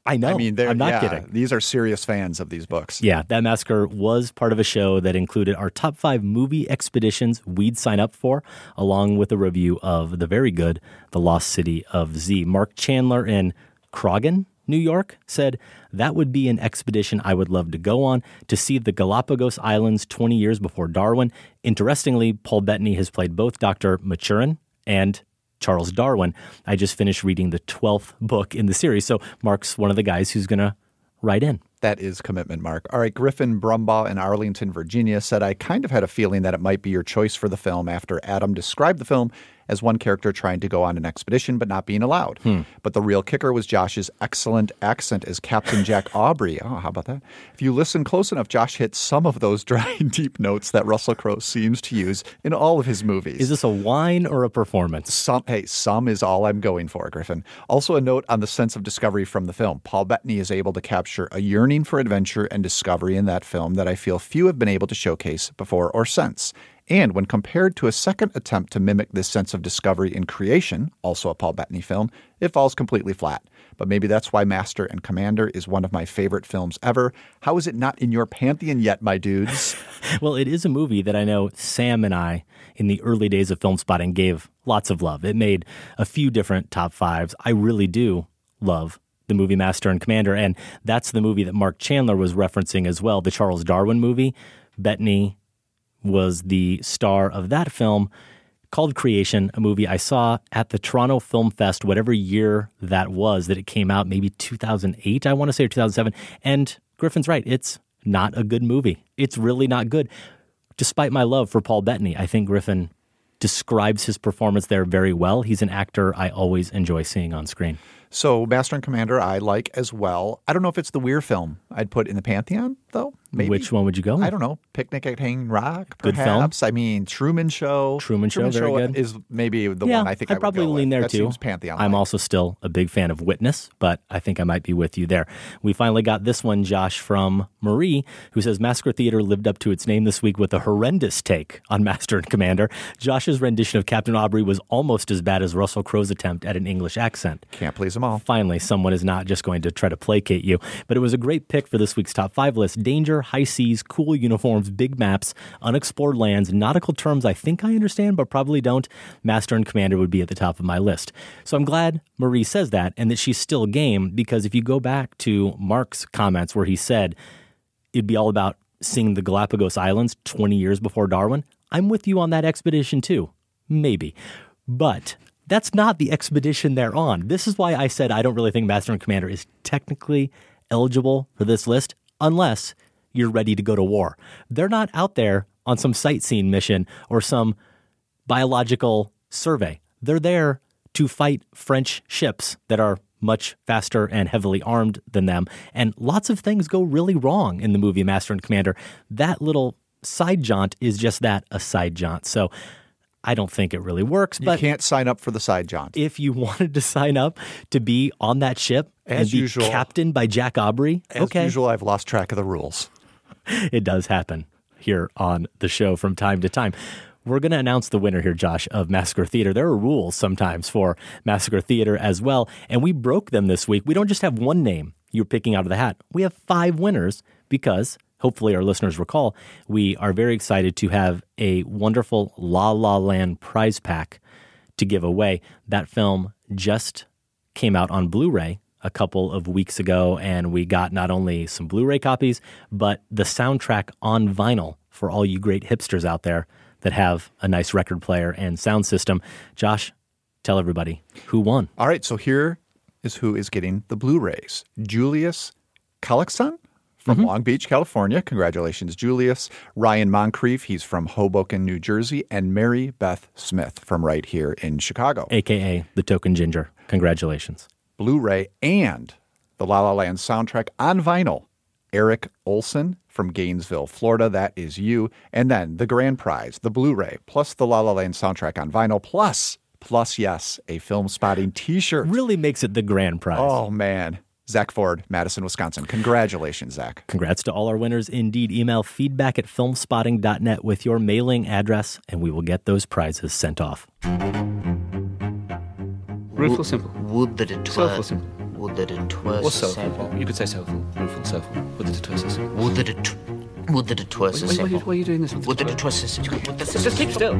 I know. I mean, I'm not yeah, kidding. These are serious fans of these books. Yeah, that massacre was part of a show that included our top five movie expeditions we'd sign up for, along with a review of the very good The Lost City of Z. Mark Chandler in Croghan, New York, said that would be an expedition I would love to go on to see the Galapagos Islands 20 years before Darwin. Interestingly, Paul Bettany has played both Dr. Maturin and Charles Darwin. I just finished reading the 12th book in the series, so Mark's one of the guys who's going to write in. That is commitment, Mark. All right, Griffin Brumbaugh in Arlington, Virginia said, I kind of had a feeling that it might be your choice for the film after Adam described the film as one character trying to go on an expedition but not being allowed. Hmm. But the real kicker was Josh's excellent accent as Captain Jack Aubrey. Oh, how about that? If you listen close enough, Josh hits some of those dry and deep notes that Russell Crowe seems to use in all of his movies. Is this a whine or a performance? Some, hey, some is all I'm going for, Griffin. Also, a note on the sense of discovery from the film. Paul Bettany is able to capture a yearning for adventure and discovery in that film that I feel few have been able to showcase before or since. And when compared to a second attempt to mimic this sense of discovery in Creation, also a Paul Bettany film, it falls completely flat. But maybe that's why Master and Commander is one of my favorite films ever. How is it not in your pantheon yet, my dudes? Well, it is a movie that I know Sam and I, in the early days of film spotting, gave lots of love. It made a few different top fives. I really do love the movie Master and Commander, and that's the movie that Mark Chandler was referencing as well, the Charles Darwin movie. Bettany was the star of that film called Creation, a movie I saw at the Toronto Film Fest, whatever year that was that it came out, maybe 2008, I want to say, or 2007. And Griffin's right, it's not a good movie. It's really not good. Despite my love for Paul Bettany, I think Griffin describes his performance there very well. He's an actor I always enjoy seeing on screen. So, Master and Commander, I like as well. I don't know if it's the Weir film. I'd put in the pantheon, though. Maybe. Which one would you go? I don't know. Picnic at Hanging Rock, Good film. perhaps. I mean, Truman Show. Truman Show, very good. is maybe the yeah, one I think I I'd would probably go lean with. there that too. Seems pantheon. I'm also still a big fan of Witness, but I think I might be with you there. We finally got this one, Josh, from Marie, who says Massacre Theater lived up to its name this week with a horrendous take on Master and Commander. Josh's rendition of Captain Aubrey was almost as bad as Russell Crowe's attempt at an English accent. Can't please them all. Finally, someone is not just going to try to placate you. But it was a great pick for this week's top five list. Danger, high seas, cool uniforms, big maps, unexplored lands, nautical terms I think I understand, but probably don't. Master and Commander would be at the top of my list. So I'm glad Marie says that and that she's still game because if you go back to Mark's comments where he said it'd be all about seeing the Galapagos Islands 20 years before Darwin, I'm with you on that expedition too. Maybe. But that's not the expedition they're on. This is why I said I don't really think Master and Commander is technically eligible for this list unless you're ready to go to war. They're not out there on some sightseeing mission or some biological survey. They're there to fight French ships that are much faster and heavily armed than them. And lots of things go really wrong in the movie Master and Commander. That little side jaunt is just that a side jaunt. So I don't think it really works. You can't sign up for the side jaunt. if you wanted to sign up to be on that ship and As be usual. captained by Jack Aubrey, As okay, usual, I've lost track of the rules. it does happen here on the show from time to time. We're going to announce the winner here, Josh, of Massacre Theater. There are rules sometimes for Massacre Theater as well, and we broke them this week. We don't just have one name you're picking out of the hat, we have five winners because hopefully our listeners recall we are very excited to have a wonderful La La Land prize pack to give away. That film just came out on Blu ray a couple of weeks ago, and we got not only some Blu ray copies, but the soundtrack on vinyl for all you great hipsters out there that have a nice record player and sound system. Josh, tell everybody who won. All right, so here is who is getting the Blu-rays. Julius Kalixon from mm-hmm. Long Beach, California. Congratulations, Julius. Ryan Moncrief, he's from Hoboken, New Jersey, and Mary Beth Smith from right here in Chicago. AKA the Token Ginger. Congratulations. Blu-ray and the La La Land soundtrack on vinyl. Eric Olson from Gainesville, Florida. That is you. And then the grand prize, the Blu-ray, plus the La La Land soundtrack on vinyl, plus, plus, yes, a film spotting T-shirt. Really makes it the grand prize. Oh man, Zach Ford, Madison, Wisconsin. Congratulations, Zach. Congrats to all our winners. Indeed, email feedback at filmspotting.net with your mailing address, and we will get those prizes sent off. Rueful, simple. Would that it Soulful, were. simple. Would that it were. Or so soulful. simple. You could say soulful. Rueful, soulful. Would that it were so simple. Would that it. Would that it were so Wait, wait, why are you- simple. why are you doing this? Would that it were so simple. Just, just keep still.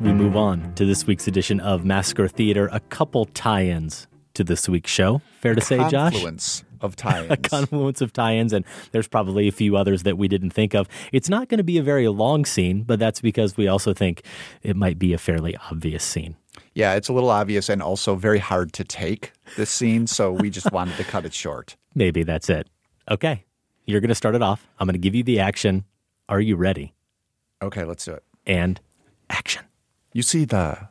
We move on to this week's edition of Massacre Theater. A couple tie-ins to this week's show. Fair to say, Josh? Confluence of tie-ins. a confluence of tie-ins, and there's probably a few others that we didn't think of. It's not going to be a very long scene, but that's because we also think it might be a fairly obvious scene. Yeah, it's a little obvious and also very hard to take this scene, so we just wanted to cut it short. Maybe that's it. Okay, you're going to start it off. I'm going to give you the action. Are you ready? Okay, let's do it. And action. You see, the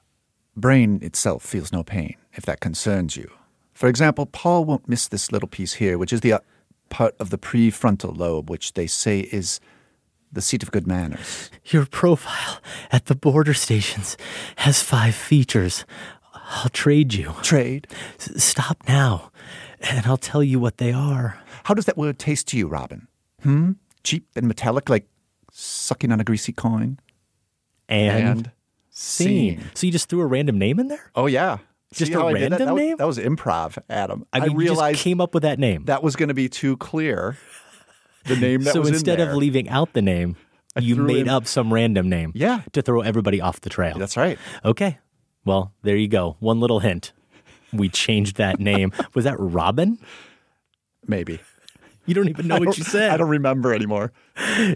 brain itself feels no pain, if that concerns you. For example, Paul won't miss this little piece here, which is the uh, part of the prefrontal lobe, which they say is the seat of good manners. Your profile at the border stations has five features. I'll trade you. Trade? S- stop now, and I'll tell you what they are. How does that word taste to you, Robin? Hmm? Cheap and metallic, like sucking on a greasy coin? And, And scene. scene. So you just threw a random name in there? Oh, yeah. Just See a I did that? random was- name? That was improv, Adam. I mean, you realized just came up with that name. that was going to be too clear. The name that so was in instead of leaving out the name, you made in- up some random name. Yeah. To throw everybody off the trail. That's right. Okay. Well, there you go. One little hint. We changed that name. Was that Robin? Maybe. You don't even know I what you said. I don't remember anymore.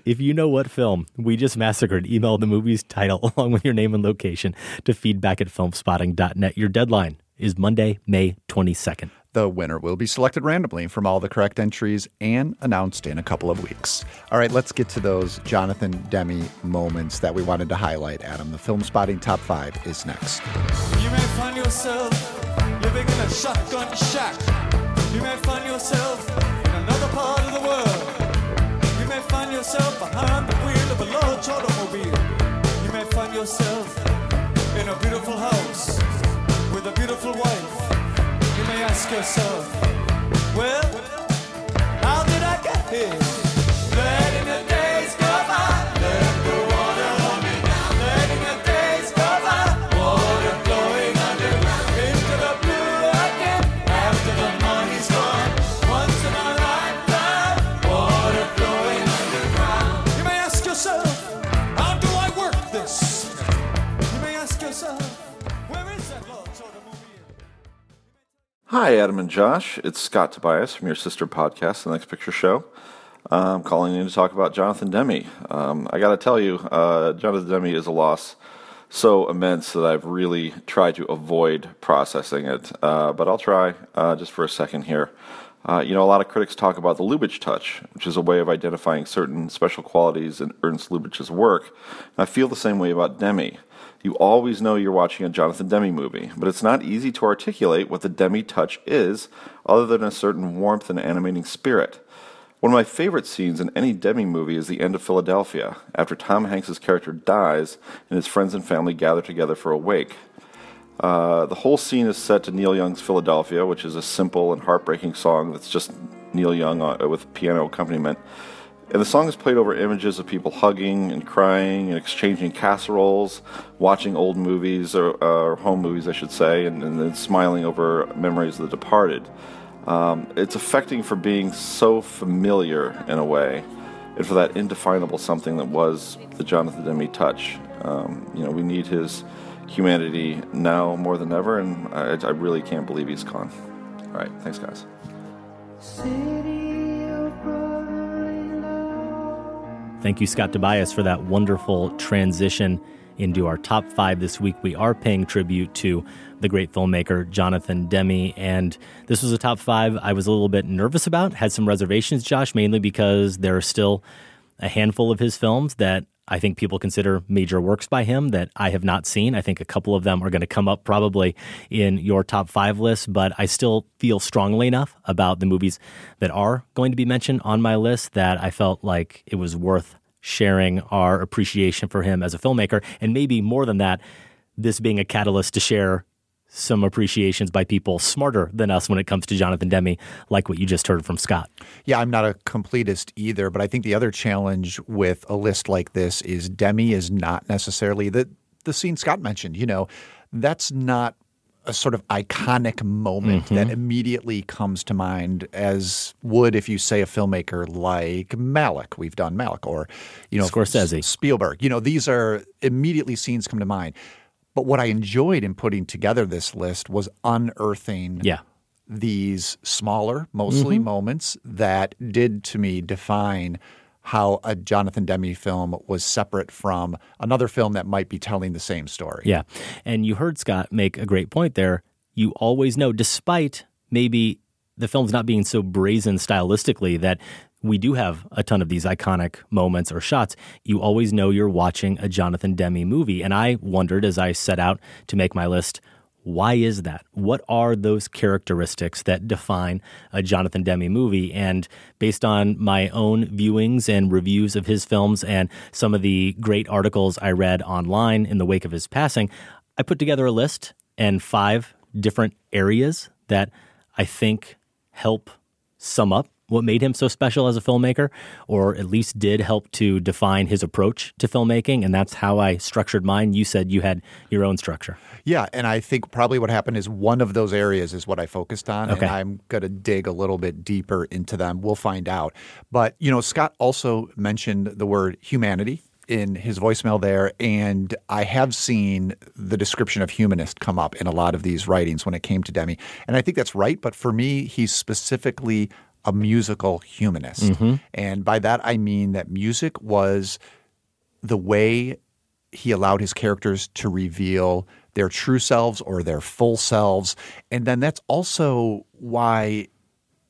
If you know what film we just massacred, email the movie's title along with your name and location to feedback at filmspotting.net. Your deadline is Monday, May 22nd. The winner will be selected randomly from all the correct entries and announced in a couple of weeks. All right, let's get to those Jonathan Demme moments that we wanted to highlight, Adam. The film spotting top five is next. You may find yourself living in a shotgun shack. You may find yourself in another part of the world. You may find yourself behind the wheel of a large automobile. You may find yourself in a beautiful house with a beautiful wife. May ask yourself, well, how did I get here? Hi, Adam and Josh. It's Scott Tobias from your sister podcast, The Next Picture Show. Uh, I'm calling in to talk about Jonathan Demme. Um, I got to tell you, uh, Jonathan Demme is a loss so immense that I've really tried to avoid processing it. Uh, but I'll try uh, just for a second here. Uh, you know, a lot of critics talk about the Lubitsch touch, which is a way of identifying certain special qualities in Ernst Lubitsch's work. And I feel the same way about Demme. You always know you're watching a Jonathan Demme movie, but it's not easy to articulate what the Demme touch is, other than a certain warmth and animating spirit. One of my favorite scenes in any Demme movie is the end of Philadelphia, after Tom Hanks's character dies and his friends and family gather together for a wake. Uh, the whole scene is set to Neil Young's Philadelphia, which is a simple and heartbreaking song that's just Neil Young uh, with piano accompaniment. And the song is played over images of people hugging and crying and exchanging casseroles, watching old movies, or, uh, home movies, I should say, and, and then smiling over memories of the departed. Um, it's affecting for being so familiar in a way, and for that indefinable something that was the Jonathan Demme touch. Um, you know, we need his humanity now more than ever, and I, I really can't believe he's gone. All right, thanks, guys. Thank you, Scott Tobias, for that wonderful transition into our top five this week. We are paying tribute to the great filmmaker Jonathan Demme, and this was a top five I was a little bit nervous about. Had some reservations, Josh, mainly because there are still a handful of his films that I think people consider major works by him that I have not seen. I think a couple of them are going to come up probably in your top five list, but I still feel strongly enough about the movies that are going to be mentioned on my list that I felt like it was worth sharing our appreciation for him as a filmmaker. And maybe more than that, this being a catalyst to share some appreciations by people smarter than us when it comes to Jonathan Demme, like what you just heard from Scott. Yeah, I'm not a completist either, but I think the other challenge with a list like this is Demme is not necessarily the the scene Scott mentioned. You know, that's not a sort of iconic moment Mhm. that immediately comes to mind as would if you say a filmmaker like Malick. We've done Malick or you know Scorsese. Spielberg. You know, these are immediately scenes come to mind. But what I enjoyed in putting together this list was unearthing Yeah. these smaller, mostly Mhm. moments that did to me define how a Jonathan Demme film was separate from another film that might be telling the same story. Yeah. And you heard Scott make a great point there. You always know, despite maybe the film's not being so brazen stylistically that we do have a ton of these iconic moments or shots, you always know you're watching a Jonathan Demme movie. And I wondered as I set out to make my list, why is that? What are those characteristics that define a Jonathan Demme movie? And based on my own viewings and reviews of his films and some of the great articles I read online in the wake of his passing, I put together a list and five different areas that I think help sum up what made him so special as a filmmaker, or at least did help to define his approach to filmmaking. And that's how I structured mine. You said you had your own structure. Yeah, and I think probably what happened is one of those areas is what I focused on, Okay. and I'm going to dig a little bit deeper into them. We'll find out. But, you know, Scott also mentioned the word humanity in his voicemail there, and I have seen the description of humanist come up in a lot of these writings when it came to Demme. And I think that's right, but for me, he's specifically a musical humanist. Mhm. And by that, I mean that music was the way he allowed his characters to reveal their true selves or their full selves. And then that's also why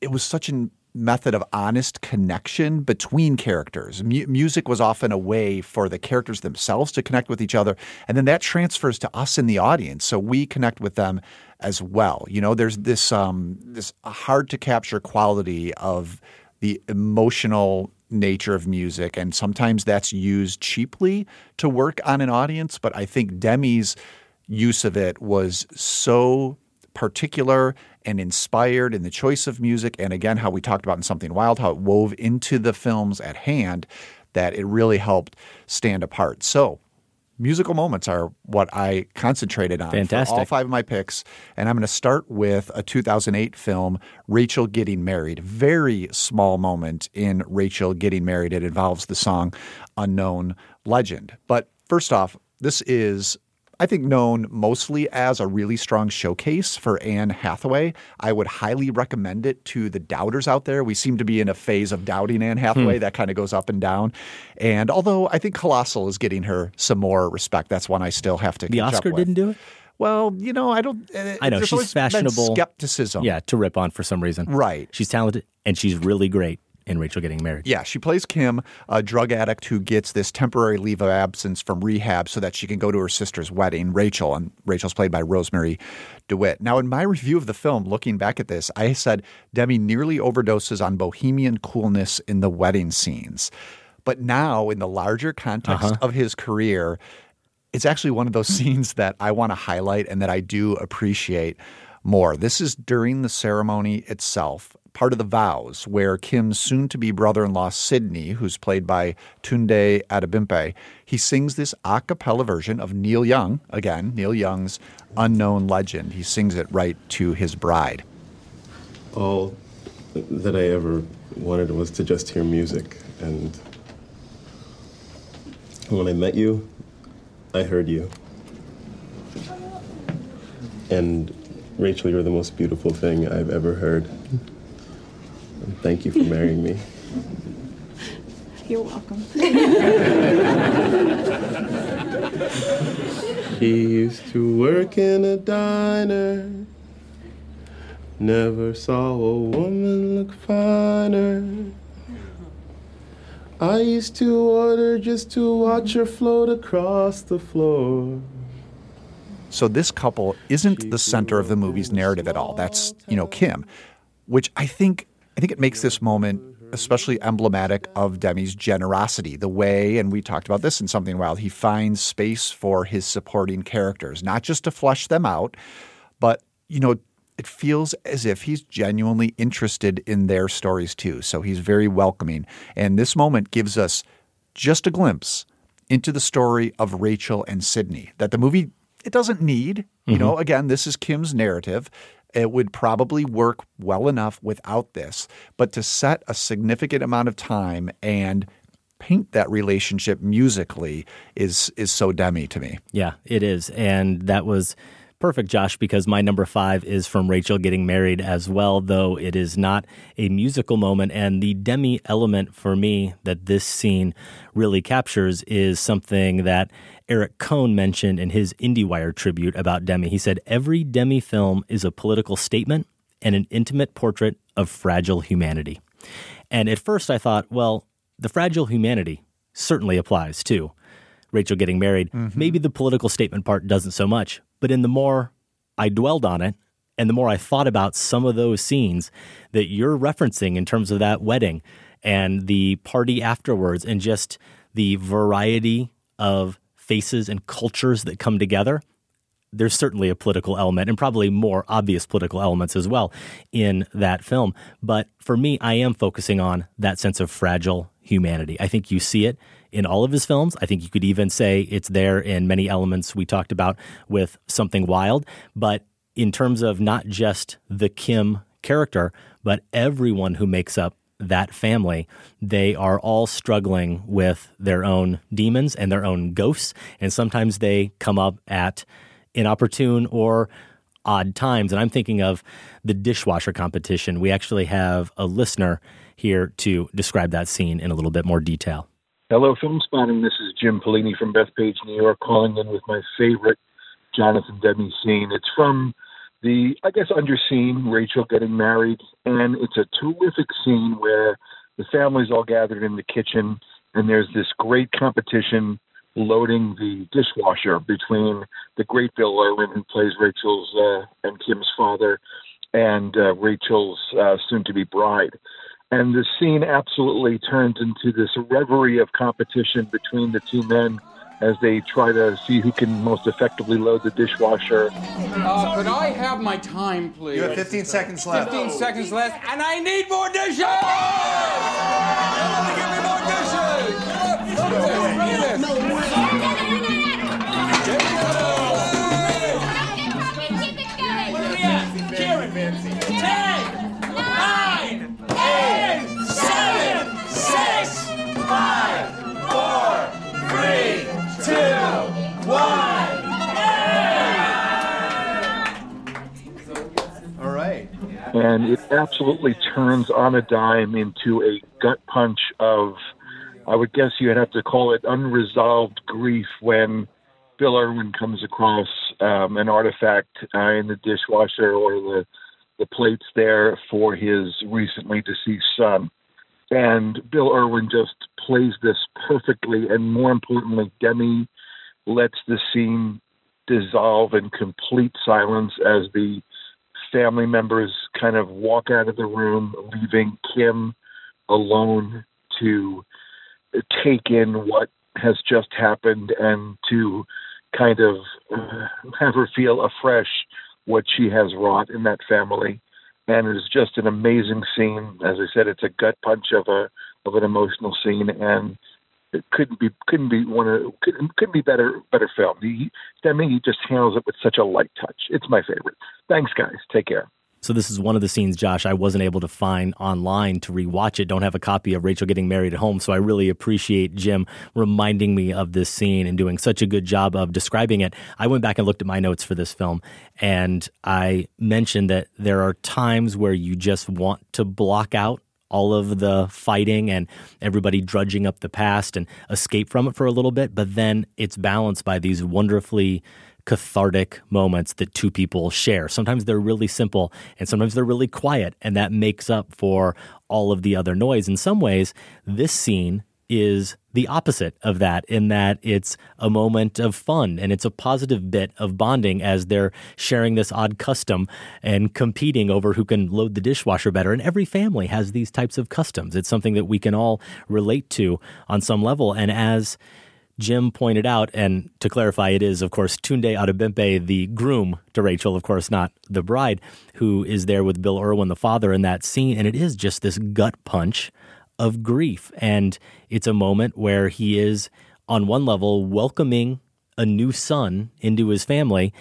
it was such a method of honest connection between characters. Mu- music was often a way for the characters themselves to connect with each other. And then that transfers to us in the audience. So we connect with them as well. You know, there's this um, this hard to capture quality of the emotional nature of music, and sometimes that's used cheaply to work on an audience. But I think Demme's use of it was so particular and inspired in the choice of music, and again, how we talked about in Something Wild, how it wove into the films at hand, that it really helped stand apart. So, musical moments are what I concentrated on. for Fantastic. all five of my picks. And I'm going to start with a 2008 film, Rachel Getting Married. Very small moment in Rachel Getting Married. It involves the song Unknown Legend. But first off, this is. I think known mostly as a really strong showcase for Anne Hathaway. I would highly recommend it to the doubters out there. We seem to be in a phase of doubting Anne Hathaway Hmm. that kind of goes up and down. And although I think Colossal is getting her some more respect, that's one I still have to. The Oscar didn't do it. Well, you know, I don't. Uh, I know she's fashionable. skepticism. Yeah, to rip on for some reason. Right. She's talented and she's really great in Rachel Getting Married. Yeah, she plays Kim, a drug addict who gets this temporary leave of absence from rehab so that she can go to her sister's wedding, Rachel. And Rachel's played by Rosemarie DeWitt. Now, in my review of the film, looking back at this, I said Demme nearly overdoses on bohemian coolness in the wedding scenes. But now, in the larger context Uh-huh. of his career, it's actually one of those scenes that I want to highlight and that I do appreciate more. This is during the ceremony itself, part of the vows, where Kim's soon to be brother in law, Sydney, who's played by Tunde Adebimpe, he sings this a cappella version of Neil Young, again, Neil Young's Unknown Legend. He sings it right to his bride. All that I ever wanted was to just hear music. And when I met you, I heard you. And Rachel, you're the most beautiful thing I've ever heard. And thank you for marrying me. You're welcome. He used to work in a diner. Never saw a woman look finer. I used to order just to watch her float across the floor. So this couple isn't the center of the movie's narrative at all. That's, you know, Kim, which I think I think it makes this moment especially emblematic of Demme's generosity. The way, and we talked about this in something wild, he finds space for his supporting characters, not just to flesh them out, but you know, it feels as if he's genuinely interested in their stories too. So he's very welcoming. And this moment gives us just a glimpse into the story of Rachel and Sydney that the movie it doesn't need. You know, mm-hmm. again, this is Kim's narrative. It would probably work well enough without this, but to set a significant amount of time and paint that relationship musically is is so Demme to me. Yeah, it is. And that was perfect, Josh, because my number five is from Rachel getting married as well, though it is not a musical moment. And the Demme element for me that this scene really captures is something that Eric Kohn mentioned in his IndieWire tribute about Demme. He said, Every Demme film is a political statement and an intimate portrait of fragile humanity. And at first I thought, well, the fragile humanity certainly applies too. Rachel getting married. Mm-hmm. Maybe the political statement part doesn't so much. But in the more I dwelled on it and the more I thought about some of those scenes that you're referencing in terms of that wedding and the party afterwards and just the variety of faces and cultures that come together, there's certainly a political element and probably more obvious political elements as well in that film. But for me, I am focusing on that sense of fragile humanity. I think you see it in all of his films. I think you could even say it's there in many elements we talked about with Something Wild. But in terms of not just the Kim character, but everyone who makes up that family, they are all struggling with their own demons and their own ghosts. And sometimes they come up at inopportune or odd times. And I'm thinking of the dishwasher competition. We actually have a listener here to describe that scene in a little bit more detail. Hello, Film Spotting. This is Jim Polini from Bethpage, New York, calling in with my favorite Jonathan Demme scene. It's from the, I guess, under scene, Rachel getting married. And it's a terrific scene where the family's all gathered in the kitchen, and there's this great competition loading the dishwasher between the great Bill Irwin, who plays Rachel's uh, and Kim's father, and uh, Rachel's uh, soon to be bride. And the scene absolutely turns into this reverie of competition between the two men as they try to see who can most effectively load the dishwasher. Uh, could I have my time, please? You have 15 seconds left. 15 seconds left, and I need more dishes! Give me more dishes! Look at this, look two, one. All right. and it absolutely turns on a dime into a gut punch of, I would guess you'd have to call it unresolved grief when Bill Irwin comes across um, an artifact uh, in the dishwasher or the the plates there for his recently deceased son. And Bill Irwin just plays this perfectly, and more importantly, Demme lets the scene dissolve in complete silence as the family members kind of walk out of the room, leaving Kim alone to take in what has just happened and to kind of uh, have her feel afresh what she has wrought in that family. And it is just an amazing scene. As I said, it's a gut punch of a of an emotional scene, and it couldn't be couldn't be one of couldn't, couldn't be better better film. He, Demme, he just handles it with such a light touch. It's my favorite. Thanks, guys. Take care. So this is one of the scenes, Josh, I wasn't able to find online to rewatch it. Don't have a copy of Rachel getting married at home. So I really appreciate Jim reminding me of this scene and doing such a good job of describing it. I went back and looked at my notes for this film and I mentioned that there are times where you just want to block out all of the fighting and everybody drudging up the past and escape from it for a little bit. But then it's balanced by these wonderfully cathartic moments that two people share. Sometimes they're really simple and sometimes they're really quiet, and that makes up for all of the other noise. In some ways, this scene is the opposite of that in that it's a moment of fun and it's a positive bit of bonding as they're sharing this odd custom and competing over who can load the dishwasher better and every family has these types of customs it's something that we can all relate to on some level and as Jim pointed out, and to clarify, it is, of course, Tunde Adebimpe, the groom to Rachel, of course, not the bride, who is there with Bill Irwin, the father, in that scene. And it is just this gut punch of grief. And it's a moment where he is, on one level, welcoming a new son into his family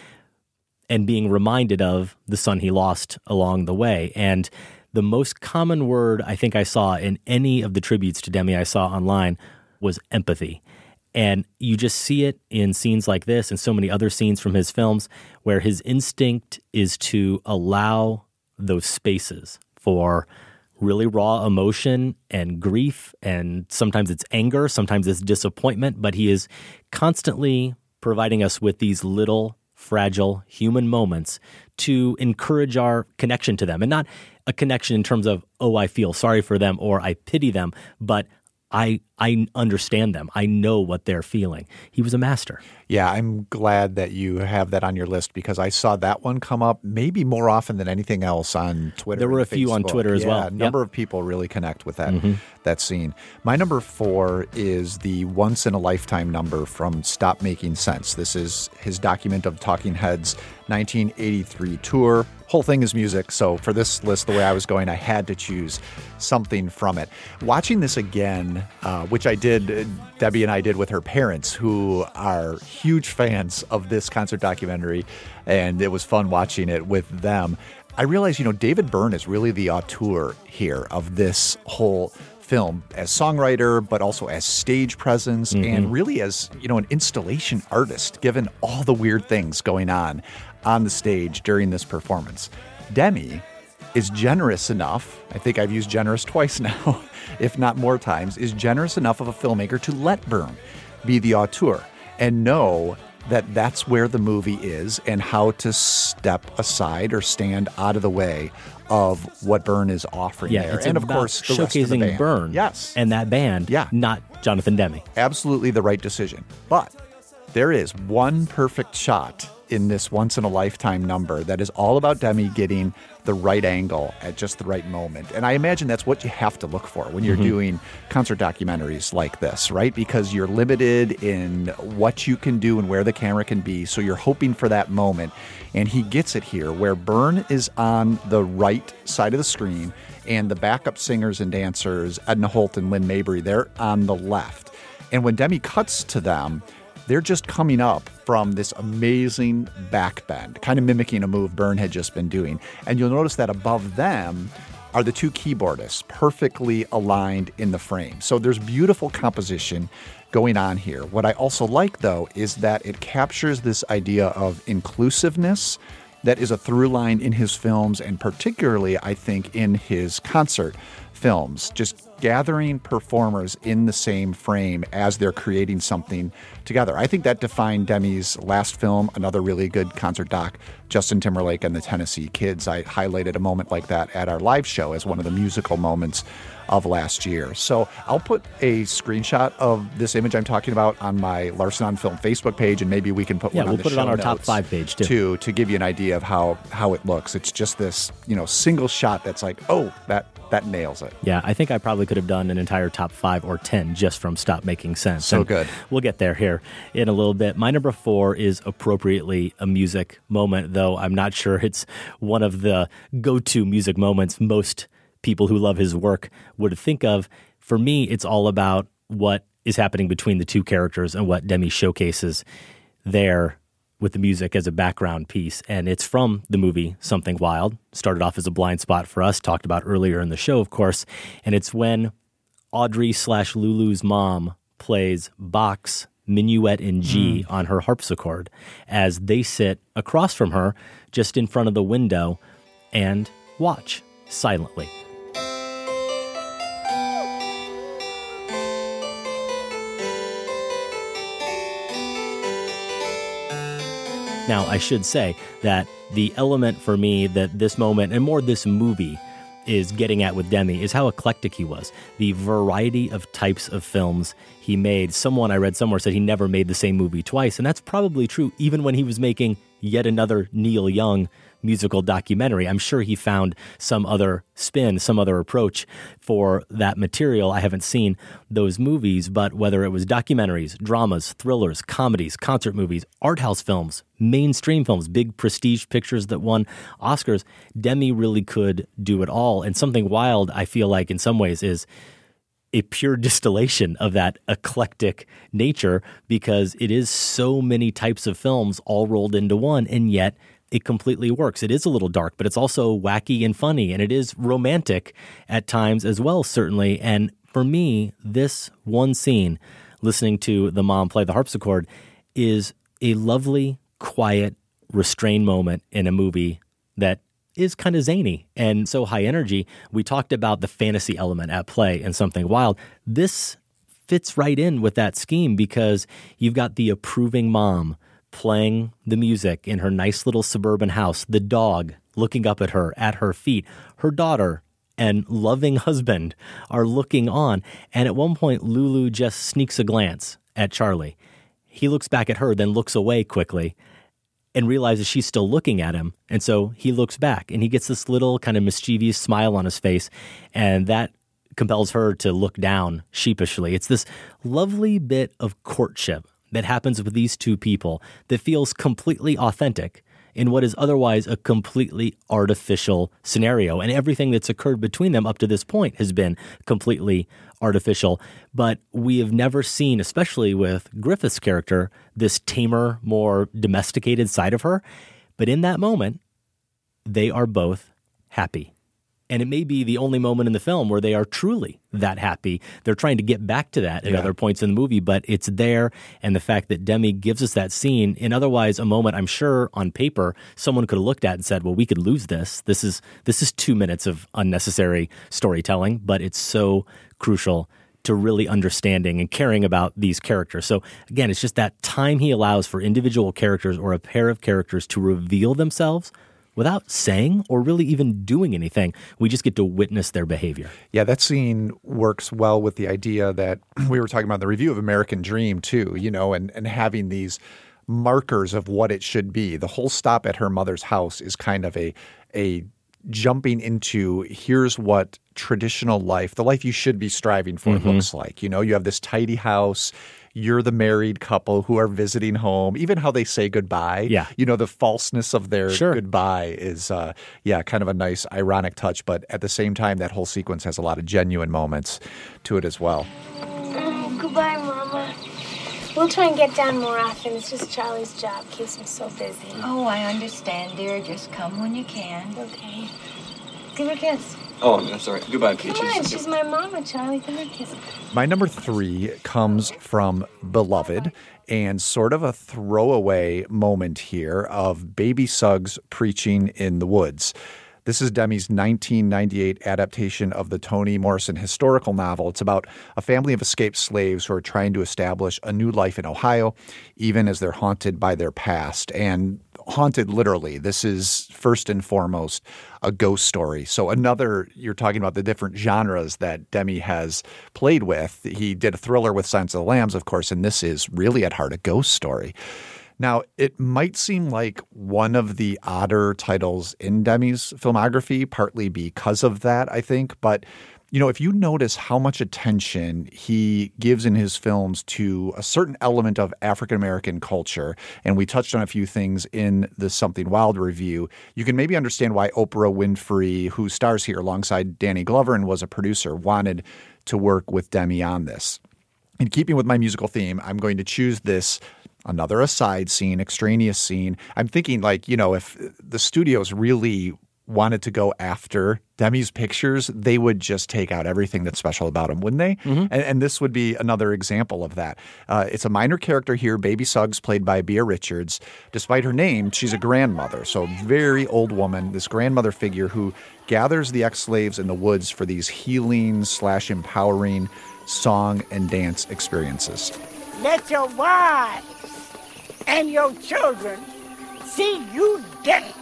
and being reminded of the son he lost along the way. And the most common word I think I saw in any of the tributes to Demme I saw online was empathy. And you just see it in scenes like this and so many other scenes from his films where his instinct is to allow those spaces for really raw emotion and grief. And sometimes it's anger, sometimes it's disappointment, but he is constantly providing us with these little fragile human moments to encourage our connection to them. And not a connection in terms of, oh, I feel sorry for them or I pity them, but I I understand them. I know what they're feeling. He was a master. Yeah, I'm glad that you have that on your list because I saw that one come up maybe more often than anything else on Twitter. There were a few on Facebook. Twitter as Yeah, well. A number of people really connect with that Mhm. that scene. My number four is the once in a lifetime number from Stop Making Sense. This is his document of Talking Heads 1983 tour. Whole thing is music, so for this list, the way I was going, I had to choose something from it. Watching this again, uh, which I did, uh, Debbie and I did with her parents, who are huge fans of this concert documentary, and it was fun watching it with them. I realized, you know, David Byrne is really the auteur here of this whole film as songwriter, but also as stage presence Mhm. and really as, you know, an installation artist, given all the weird things going on on the stage during this performance. Demme is generous enough, I think I've used generous twice now, if not more times, is generous enough of a filmmaker to let Byrne be the auteur and know that that's where the movie is and how to step aside or stand out of the way of what Byrne is offering Yeah, there. it's and of course, the rest of the showcasing band. Byrne. Yes. And that band, Yeah. not Jonathan Demme. Absolutely the right decision. But there is one perfect shot in this once in a lifetime number that is all about Demme getting the right angle at just the right moment. And I imagine that's what you have to look for when you're Mhm. doing concert documentaries like this, right? Because you're limited in what you can do and where the camera can be. So you're hoping for that moment. And he gets it here where Byrne is on the right side of the screen and the backup singers and dancers, Edna Holt and Lynn Mabry, they're on the left. And when Demme cuts to them, they're just coming up from this amazing back bend, kind of mimicking a move Byrne had just been doing. And you'll notice that above them are the two keyboardists perfectly aligned in the frame. So there's beautiful composition going on here. What I also like, though, is that it captures this idea of inclusiveness that is a through line in his films, and particularly, I think, in his concert films. Just gathering performers in the same frame as they're creating something together. I think that defined Demme's last film, another really good concert doc, Justin Timberlake and the Tennessee Kids. I highlighted a moment like that at our live show as one of the musical moments of last year. So I'll put a screenshot of this image I'm talking about on my Larsen on Film Facebook page, and maybe we can put Yeah, one on we'll the put it on our top five page, too. to to give you an idea of how how it looks. It's just this you know single shot that's like, oh, that that nails it. Yeah, I think I probably could have done an entire top five or 10 just from Stop Making Sense. So And good. We'll get there here in a little bit. My number four is appropriately a music moment, though I'm not sure it's one of the go to music moments most people who love his work would think of. For me, it's all about what is happening between the two characters and what Demme showcases there with the music as a background piece. And it's from the movie Something Wild. Started off as a blind spot for us, talked about earlier in the show, of course. And it's when Audrey slash Lulu's mom plays Bach's Minuet in G hmm. on her harpsichord as they sit across from her just in front of the window and watch silently. Now, I should say that the element for me that this moment, and more this movie, is getting at with Demme is how eclectic he was. The variety of types of films he made. Someone I read somewhere said he never made the same movie twice, and that's probably true even when he was making yet another Neil Young musical documentary. I'm sure he found some other spin, some other approach for that material. I haven't seen those movies, but whether it was documentaries, dramas, thrillers, comedies, concert movies, art house films, mainstream films, big prestige pictures that won Oscars, Demme really could do it all. And something wild, I feel like, in some ways, is a pure distillation of that eclectic nature because it is so many types of films all rolled into one, and yet it completely works. It is a little dark, but it's also wacky and funny, and it is romantic at times as well, certainly. And for me, this one scene, listening to the mom play the harpsichord, is a lovely, quiet, restrained moment in a movie that is kind of zany and so high energy. We talked about the fantasy element at play in Something Wild. This fits right in with that scheme because you've got the approving mom playing the music in her nice little suburban house, the dog looking up at her at her feet, her daughter and loving husband are looking on. And at one point, Lulu just sneaks a glance at Charlie. He looks back at her, then looks away quickly and realizes she's still looking at him. And so he looks back and he gets this little kind of mischievous smile on his face. And that compels her to look down sheepishly. It's this lovely bit of courtship that happens with these two people that feels completely authentic in what is otherwise a completely artificial scenario. And everything that's occurred between them up to this point has been completely artificial. But we have never seen, especially with Griffith's character, this tamer, more domesticated side of her. But in that moment, they are both happy. And it may be the only moment in the film where they are truly that happy. They're trying to get back to that at Yeah. other points in the movie, but it's there. And the fact that Demme gives us that scene in otherwise a moment, I'm sure on paper, someone could have looked at and said, well, we could lose this. This is, this is two minutes of unnecessary storytelling, but it's so crucial to really understanding and caring about these characters. So again, it's just that time he allows for individual characters or a pair of characters to reveal themselves without saying or really even doing anything. We just get to witness their behavior. Yeah, that scene works well with the idea that we were talking about the review of American Dream too, you know, and, and having these markers of what it should be. The whole stop at her mother's house is kind of a a jumping into here's what traditional life, the life you should be striving for, Mhm. looks like. You know, you have this tidy house. You're the married couple who are visiting home. Even how they say goodbye. Yeah. You know, the falseness of their Sure. goodbye is, uh, yeah, kind of a nice ironic touch. But at the same time, that whole sequence has a lot of genuine moments to it as well. Goodbye, Mama. We'll try and get down more often. It's just Charlie's job keeps him so busy. Oh, I understand, dear. Just come when you can. Okay. Give her a kiss. Oh, that's all right. Goodbye, Peaches. Come on, she's my mama, Charlie. Give her a kiss. My number three comes from Beloved and sort of a throwaway moment here of Baby Suggs preaching in the woods. This is Demme's 1998 adaptation of the Toni Morrison historical novel. It's about a family of escaped slaves who are trying to establish a new life in Ohio, even as they're haunted by their past. And haunted literally. This is first and foremost a ghost story. So another you're talking about the different genres that Demme has played with. He did a thriller with Silence of the Lambs, of course, and this is really at heart a ghost story. Now, it might seem like one of the odder titles in Demme's filmography, partly because of that, I think. But, you know, if you notice how much attention he gives in his films to a certain element of African American culture, and we touched on a few things in the Something Wild review, you can maybe understand why Oprah Winfrey, who stars here alongside Danny Glover and was a producer, wanted to work with Demme on this. In keeping with my musical theme, I'm going to choose this another aside scene, extraneous scene. I'm thinking like, you know, if the studios really wanted to go after Demme's pictures, they would just take out everything that's special about him, wouldn't they? And, and this would be another example of that. Uh, it's a minor character here, Baby Suggs, played by Beah Richards. Despite her name, she's a grandmother, so very old woman, this grandmother figure who gathers the ex-slaves in the woods for these healing slash empowering song and dance experiences. Let your wives and your children see you dance.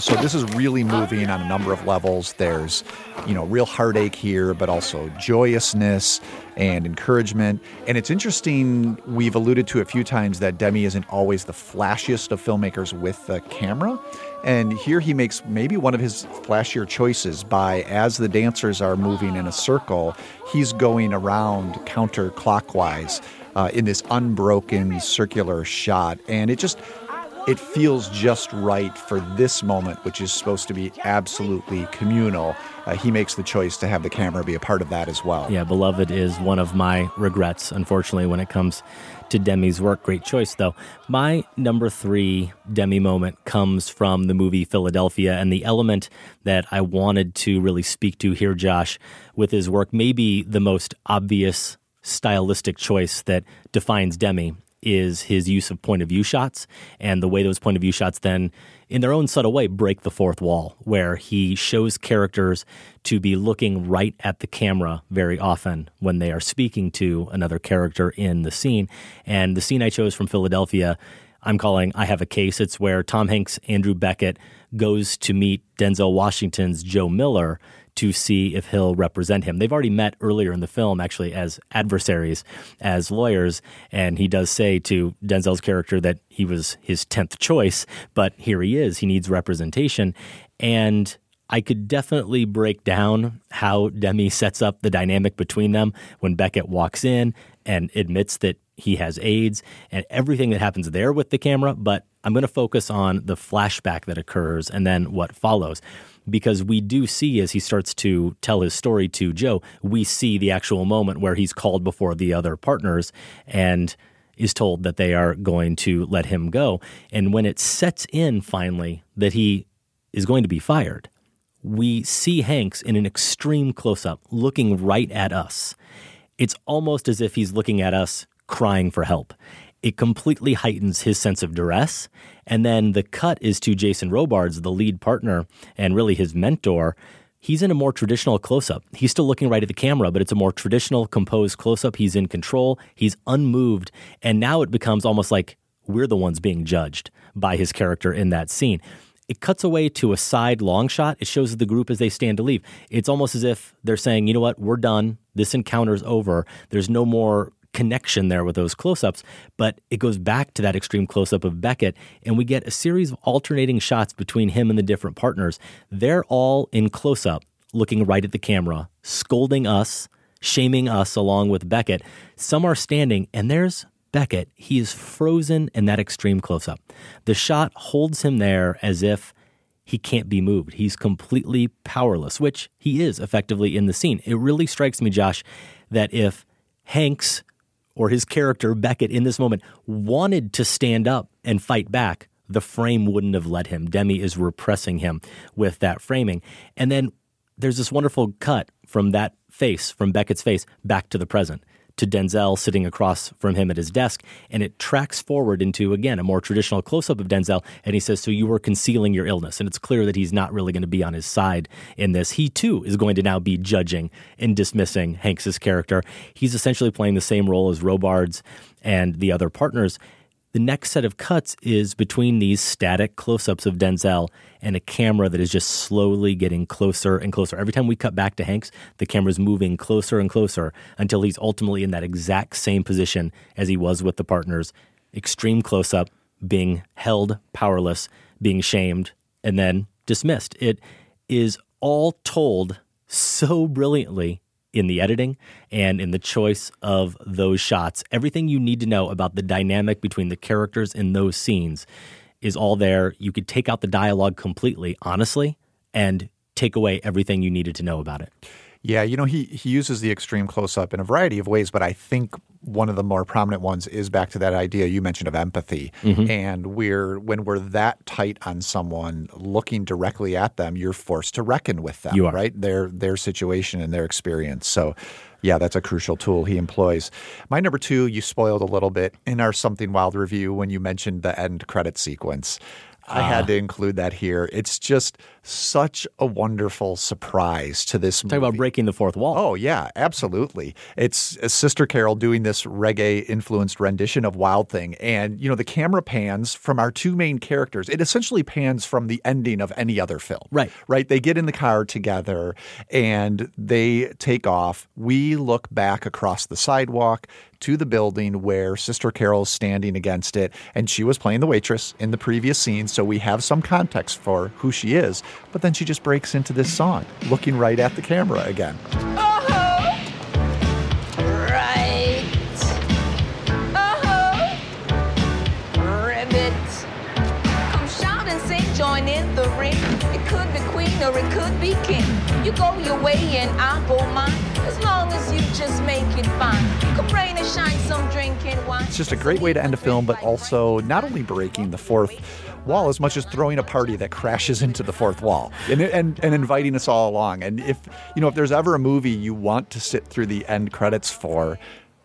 So this is really moving on a number of levels. There's, you know, real heartache here, but also joyousness and encouragement. And it's interesting, we've alluded to a few times that Demme isn't always the flashiest of filmmakers with the camera. And here he makes maybe one of his flashier choices by as the dancers are moving in a circle, he's going around counterclockwise uh, in this unbroken circular shot. And it just it feels just right for this moment, which is supposed to be absolutely communal. Uh, he makes the choice to have the camera be a part of that as well. Yeah, Beloved is one of my regrets, unfortunately, when it comes to Demme's work. Great choice, though. My number three Demme moment comes from the movie Philadelphia, and the element that I wanted to really speak to here, Josh, with his work, maybe the most obvious stylistic choice that defines Demme is his use of point of view shots and the way those point of view shots then in their own subtle way break the fourth wall where he shows characters to be looking right at the camera very often when they are speaking to another character in the scene. And the scene I chose from Philadelphia I'm calling I have a case. It's where Tom Hanks Andrew Beckett goes to meet Denzel Washington's Joe Miller to see if he'll represent him. They've already met earlier in the film, actually, as adversaries, as lawyers. And he does say to Denzel's character that he was his 10th choice, but here he is. He needs representation. And I could definitely break down how Demme sets up the dynamic between them when Beckett walks in and admits that he has AIDS and everything that happens there with the camera. But I'm going to focus on the flashback that occurs and then what follows because we do see as he starts to tell his story to Joe, we see the actual moment where he's called before the other partners and is told that they are going to let him go. And when it sets in finally that he is going to be fired, we see Hanks in an extreme close up looking right at us. It's almost as if he's looking at us crying for help. It completely heightens his sense of duress. And then the cut is to Jason Robards, the lead partner and really his mentor. He's in a more traditional close up. He's still looking right at the camera, but it's a more traditional, composed close up. He's in control, he's unmoved. And now it becomes almost like we're the ones being judged by his character in that scene. it cuts away to a side long shot. It shows the group as they stand to leave. It's almost as if they're saying, you know what, we're done. This encounter's over. There's no more connection there with those close ups. But it goes back to that extreme close up of Beckett, and we get a series of alternating shots between him and the different partners. They're all in close up, looking right at the camera, scolding us, shaming us along with Beckett. Some are standing, and there's Beckett. He is frozen in that extreme close up. The shot holds him there as if he can't be moved. He's completely powerless, which he is effectively in the scene. It really strikes me, Josh, that if Hanks or his character Beckett in this moment wanted to stand up and fight back, the frame wouldn't have let him. Demme is repressing him with that framing. And then there's this wonderful cut from that face, from Beckett's face, back to the present to Denzel sitting across from him at his desk. And it tracks forward into, again, a more traditional close up of Denzel. And he says, So you were concealing your illness. And it's clear that he's not really going to be on his side in this. He, too, is going to now be judging and dismissing Hanks's character. He's essentially playing the same role as Robards and the other partners. The next set of cuts is between these static close ups of Denzel and a camera that is just slowly getting closer and closer. Every time we cut back to Hanks, the camera's moving closer and closer until he's ultimately in that exact same position as he was with the partners. Extreme close up, being held powerless, being shamed, and then dismissed. It is all told so brilliantly in the editing and in the choice of those shots. Everything you need to know about the dynamic between the characters in those scenes is all there. You could take out the dialogue completely, honestly, and take away everything you needed to know about it. Yeah, you know, he, he uses the extreme close up in a variety of ways, but I think one of the more prominent ones is back to that idea you mentioned of empathy. Mhm. And we're when we're that tight on someone looking directly at them, you're forced to reckon with them, right? Their their situation and their experience. So yeah, that's a crucial tool he employs. My number two, you spoiled a little bit in our Something Wild review when you mentioned the end credit sequence. I had Ah. to include that here. It's just such a wonderful surprise to this movie. Talk about breaking the fourth wall. Oh, yeah, absolutely. It's uh, Sister Carol doing this reggae influenced rendition of Wild Thing. And, you know, the camera pans from our two main characters. It essentially pans from the ending of any other film. Right. Right. They get in the car together and they take off. We look back across the sidewalk to the building where Sister Carol is standing against it. And she was playing the waitress in the previous scene. So we have some context for who she is. But then she just breaks into this song, looking right at the camera again. Right. Uh-huh. Ribbit. Come shout and sing, join in the ring. It could be queen or it could be king. You go your way and I'll go mine. As long as you just make it fine. Come rain shine some drinking wine. It's just a great way to end a film, but also not only breaking the fourth wall as much as throwing a party that crashes into the fourth wall and, and, and inviting us all along. And if, you know, if there's ever a movie you want to sit through the end credits for,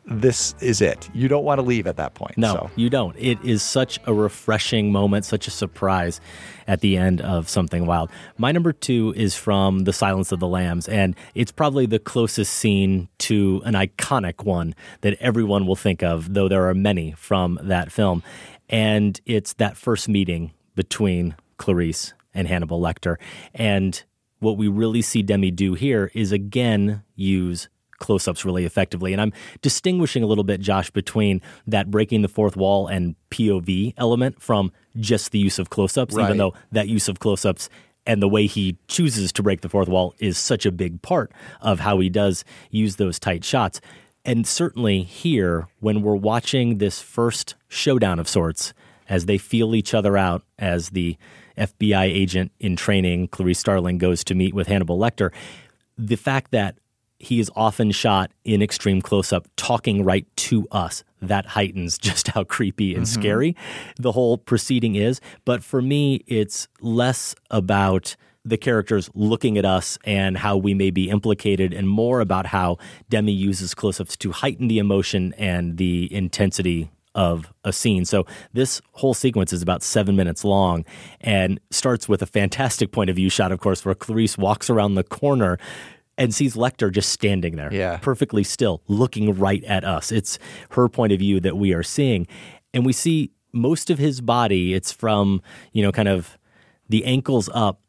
this is it. You don't want to leave at that point. No, So. you don't. It is such a refreshing moment, such a surprise at the end of Something Wild. My number two is from The Silence of the Lambs, and it's probably the closest scene to an iconic one that everyone will think of, though there are many from that film. And it's that first meeting between Clarice and Hannibal Lecter. And what we really see Demme do here is again use close ups really effectively. And I'm distinguishing a little bit, Josh, between that breaking the fourth wall and POV element from just the use of close ups, Right. even though that use of close ups and the way he chooses to break the fourth wall is such a big part of how he does use those tight shots. And certainly here, when we're watching this first showdown of sorts, as they feel each other out, as the FBI agent in training, Clarice Starling, goes to meet with Hannibal Lecter, the fact that he is often shot in extreme close up, talking right to us. That heightens just how creepy and Mhm. scary the whole proceeding is. But for me, it's less about the characters looking at us and how we may be implicated, and more about how Demme uses close ups to heighten the emotion and the intensity of a scene. So this whole sequence is about seven minutes long and starts with a fantastic point of view shot, of course, where Clarice walks around the corner and sees Lecter just standing there, Yeah. perfectly still, looking right at us. It's her point of view that we are seeing. And we see most of his body, it's from, you know, kind of the ankles up,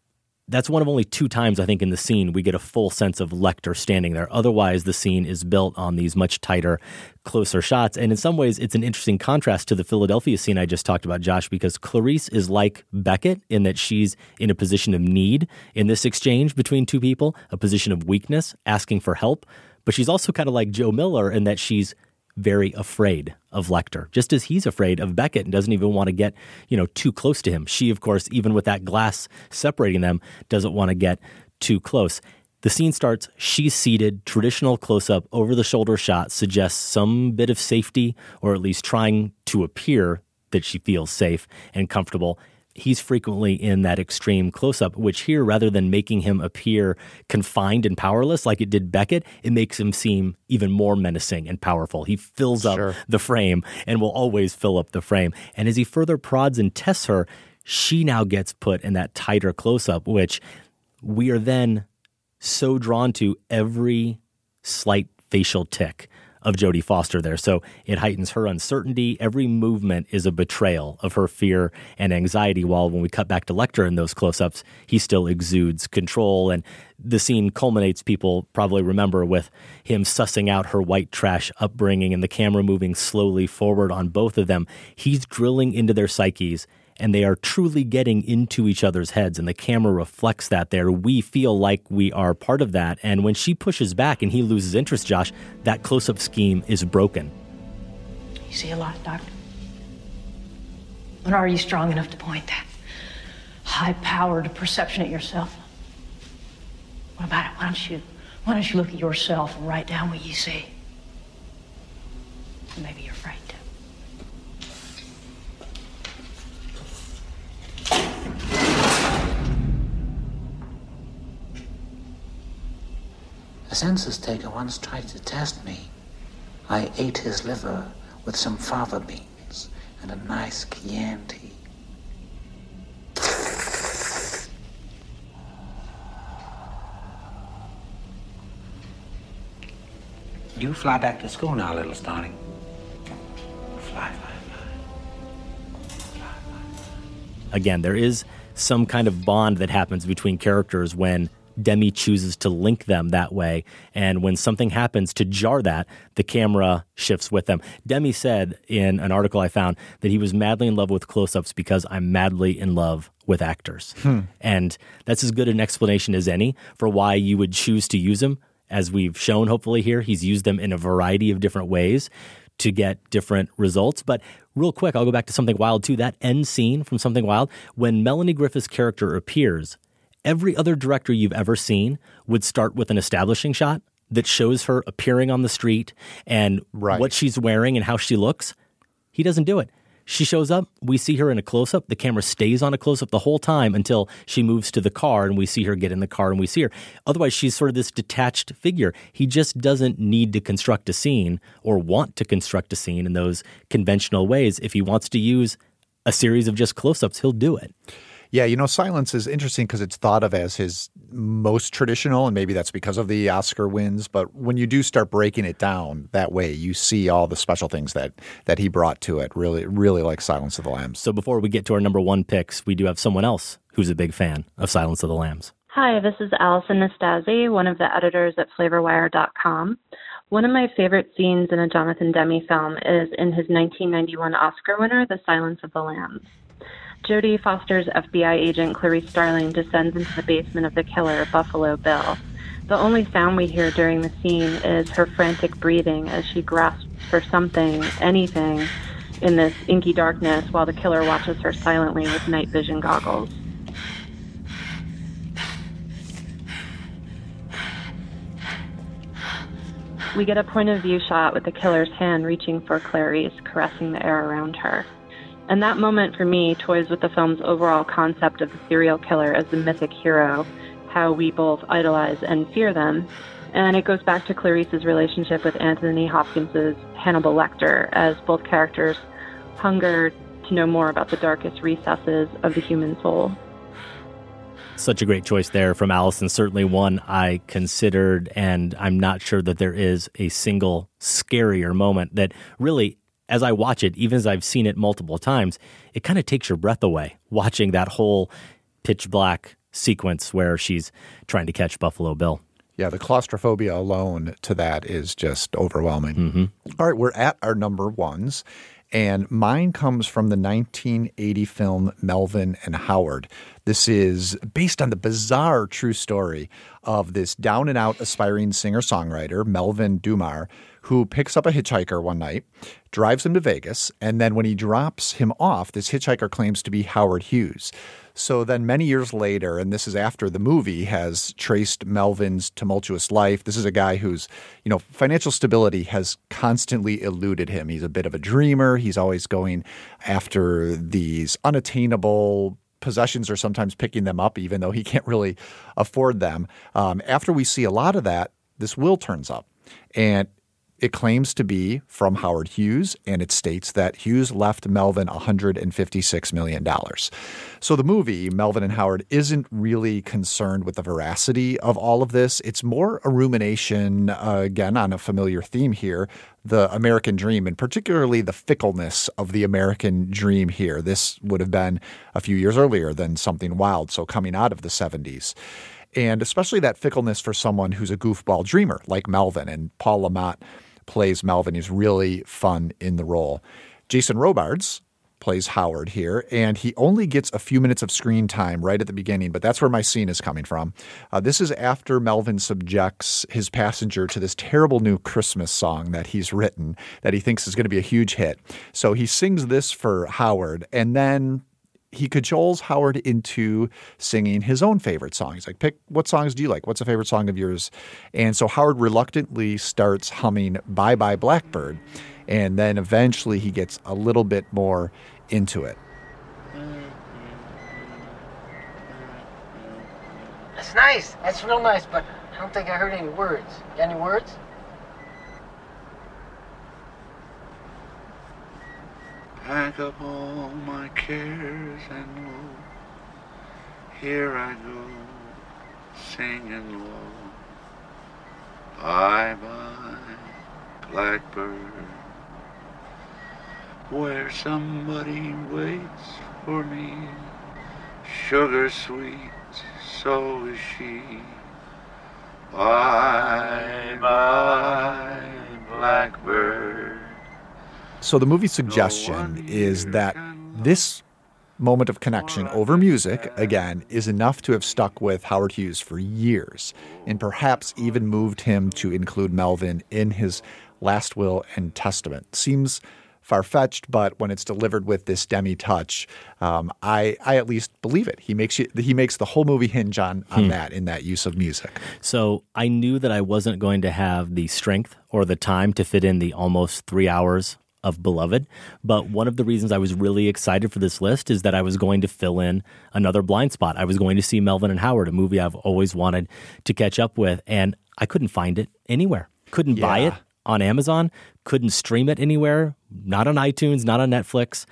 that's one of only two times I think in the scene we get a full sense of Lecter standing there. Otherwise, the scene is built on these much tighter, closer shots. And in some ways, it's an interesting contrast to the Philadelphia scene I just talked about, Josh, because Clarice is like Beckett in that she's in a position of need in this exchange between two people, a position of weakness, asking for help. But she's also kind of like Joe Miller in that she's very afraid of Lecter, just as he's afraid of Beckett and doesn't even want to get, you know, too close to him. She, of course, even with that glass separating them, doesn't want to get too close. The scene starts, she's seated, traditional close up, over the shoulder shot suggests some bit of safety, or at least trying to appear that she feels safe and comfortable he's frequently in that extreme close up, which here, rather than making him appear confined and powerless like it did Beckett, it makes him seem even more menacing and powerful. He fills up the frame and will always fill up the frame. And as he further prods and tests her, she now gets put in that tighter close up, which we are then so drawn to every slight facial tick of Jodie Foster there. So it heightens her uncertainty. Every movement is a betrayal of her fear and anxiety. While when we cut back to Lecter in those close ups, he still exudes control. And the scene culminates, people probably remember, with him sussing out her white trash upbringing and the camera moving slowly forward on both of them. He's drilling into their psyches and they are truly getting into each other's heads and the camera reflects that there we feel like we are part of that and when she pushes back and he loses interest josh that close-up scheme is broken You see a lot, Doctor. But are you strong enough to point that high-powered perception at yourself? What about it? Why don't you, why don't you look at yourself and write down what you see? Maybe you're afraid to. A census taker once tried to test me. I ate his liver with some fava beans and a nice Chianti. You fly back to school now, little starling. Fly, fly. again there is some kind of bond that happens between characters when Demme chooses to link them that way. And when something happens to jar that, the camera shifts with them. Demme said in an article I found that he was madly in love with close ups because I'm madly in love with actors. Hmm. And that's as good an explanation as any for why you would choose to use them. As we've shown, hopefully, here, he's used them in a variety of different ways to get different results. But real quick, I'll go back to Something Wild too. That end scene from Something Wild, when Melanie Griffith's character appears, every other director you've ever seen would start with an establishing shot that shows her appearing on the street and what she's wearing and how she looks. He doesn't do it. She shows up, we see her in a close up. The camera stays on a close up the whole time until she moves to the car and we see her get in the car and we see her. Otherwise, she's sort of this detached figure. He just doesn't need to construct a scene or want to construct a scene in those conventional ways. If he wants to use a series of just close ups, he'll do it. Yeah, you know, Silence is interesting because it's thought of as his most traditional, and maybe that's because of the Oscar wins. But when you do start breaking it down that way, you see all the special things that that he brought to it. Really, really like Silence of the Lambs. So before we get to our number one picks, we do have someone else who's a big fan of Silence of the Lambs. Hi, this is Allison Nastasi, one of the editors at FlavorWire.com. One of my favorite scenes in a Jonathan Demme film is in his 1991 Oscar winner, The Silence of the Lambs. Jodie Foster's FBI agent Clarice Starling descends into the basement of the killer, Buffalo Bill. The only sound we hear during the scene is her frantic breathing as she grasps for something, anything, in this inky darkness while the killer watches her silently with night vision goggles. We get a point of view shot with the killer's hand reaching for Clarice, caressing the air around her. And that moment for me toys with the film's overall concept of the serial killer as the mythic hero, how we both idolize and fear them. And it goes back to Clarice's relationship with Anthony Hopkins's Hannibal Lecter, as both characters hunger to know more about the darkest recesses of the human soul. Such a great choice there from Allison. Certainly one I considered, and I'm not sure that there is a single scarier moment that really, as I watch it, even as I've seen it multiple times, it kind of takes your breath away watching that whole pitch black sequence where she's trying to catch Buffalo Bill. Yeah, the claustrophobia alone to that is just overwhelming. Mm-hmm. All right, we're at our number ones. And mine comes from the 1980 film Melvin and Howard. This is based on the bizarre true story of this down and out aspiring singer songwriter, Melvin Dummar, who picks up a hitchhiker one night, drives him to Vegas, and then when he drops him off, this hitchhiker claims to be Howard Hughes. So then, many years later, and this is after the movie has traced Melvin's tumultuous life. This is a guy whose, you know, financial stability has constantly eluded him. He's a bit of a dreamer. He's always going after these unattainable possessions or sometimes picking them up, even though he can't really afford them. Um, after we see a lot of that, this will turns up. And it claims to be from Howard Hughes, and it states that Hughes left Melvin $156 million. So the movie, Melvin and Howard, isn't really concerned with the veracity of all of this. It's more a rumination, uh, again, on a familiar theme here the American dream, and particularly the fickleness of the American dream here. This would have been a few years earlier than Something Wild, so coming out of the 70s and especially that fickleness for someone who's a goofball dreamer like Melvin. And Paul Le Mat plays Melvin. He's really fun in the role. Jason Robards plays Howard here, and he only gets a few minutes of screen time right at the beginning, but that's where my scene is coming from. Uh, this is after Melvin subjects his passenger to this terrible new Christmas song that he's written that he thinks is going to be a huge hit. So he sings this for Howard, and then he cajoles Howard into singing his own favorite song. He's like, pick what songs do you like? What's a favorite song of yours? And so Howard reluctantly starts humming Bye Bye Blackbird. And then eventually he gets a little bit more into it. That's nice. That's real nice, but I don't think I heard any words. Got any words? Pack up all my cares and woe. Here I go, singing low. Bye bye, blackbird. Where somebody waits for me. Sugar sweet, so is she. Bye bye, blackbird. So the movie's suggestion is that this moment of connection over music, again, is enough to have stuck with Howard Hughes for years and perhaps even moved him to include Melvin in his last will and testament. Seems far fetched, but when it's delivered with this Demme touch, um, I I at least believe it. He makes you he makes the whole movie hinge on on Hmm. that in that use of music. So I knew that I wasn't going to have the strength or the time to fit in the almost three hours of Beloved. But one of the reasons I was really excited for this list is that I was going to fill in another blind spot. I was going to see Melvin and Howard, a movie I've always wanted to catch up with, and I couldn't find it anywhere. Couldn't buy it on Amazon, couldn't stream it anywhere, not on iTunes, not on Netflix.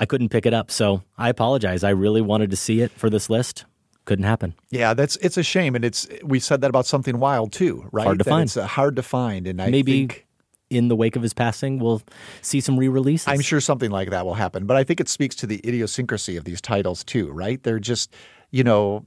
I couldn't pick it up. So I apologize. I really wanted to see it for this list. Couldn't happen. Yeah, that's it's a shame, and it's we said that about something wild too, right? Hard to That find. It's uh, hard to find, and I Maybe think in the wake of his passing, we'll see some re-releases. I'm sure something like that will happen. But I think it speaks to the idiosyncrasy of these titles too, right? They're just, you know,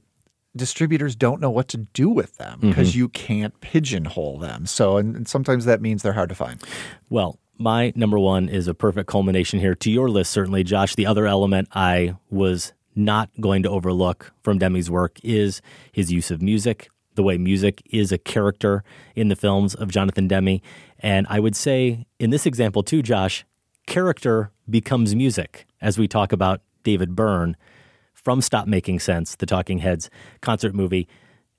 distributors don't know what to do with them because Mhm. you can't pigeonhole them. So, and, and sometimes that means they're hard to find. Well, my number one is a perfect culmination here to your list, certainly, Josh. The other element I was not going to overlook from Demme's work is his use of music, the way music is a character in the films of Jonathan Demme. And I would say in this example, too, Josh, character becomes music as we talk about David Byrne from Stop Making Sense, the Talking Heads concert movie,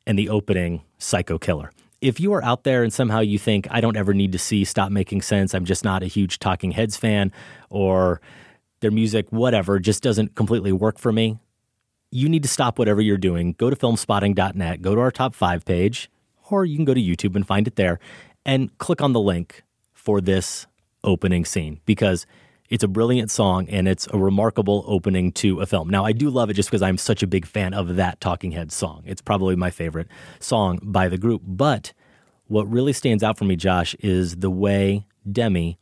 and the opening Psycho Killer. If you are out there and somehow you think, I don't ever need to see Stop Making Sense, I'm just not a huge Talking Heads fan, or their music, whatever, just doesn't completely work for me, you need to stop whatever you're doing. Go to filmspotting.net, go to our top five page, or you can go to YouTube and find it there, and click on the link for this opening scene because it's a brilliant song and it's a remarkable opening to a film. Now, I do love it just because I'm such a big fan of that Talking Heads song. It's probably my favorite song by the group. But what really stands out for me, Josh, is the way Demme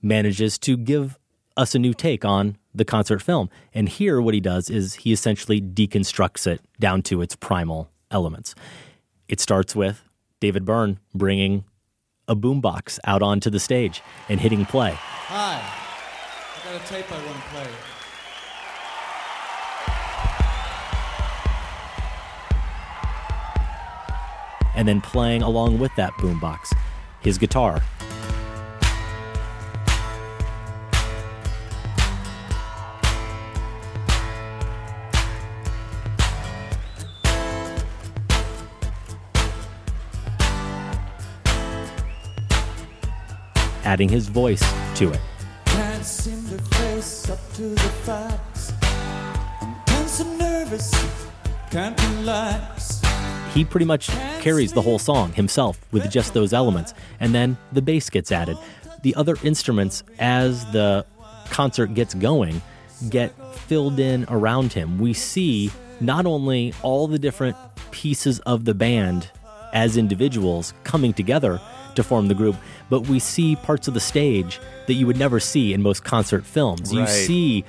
manages to give us a new take on the concert film. And here, what he does is he essentially deconstructs it down to its primal elements. It starts with David Byrne bringing a boombox out onto the stage and hitting play. Hi, I got a tape I want to play. and then playing along with that boombox his guitar. Adding his voice to it. Can't seem to face up to the facts. I'm tense nervous, can't relax. he pretty much carries the whole song himself with just those elements. And then the bass gets added. The other instruments, as the concert gets going, get filled in around him. We see not only all the different pieces of the band as individuals coming together to form the group, but we see parts of the stage that you would never see in most concert films. You see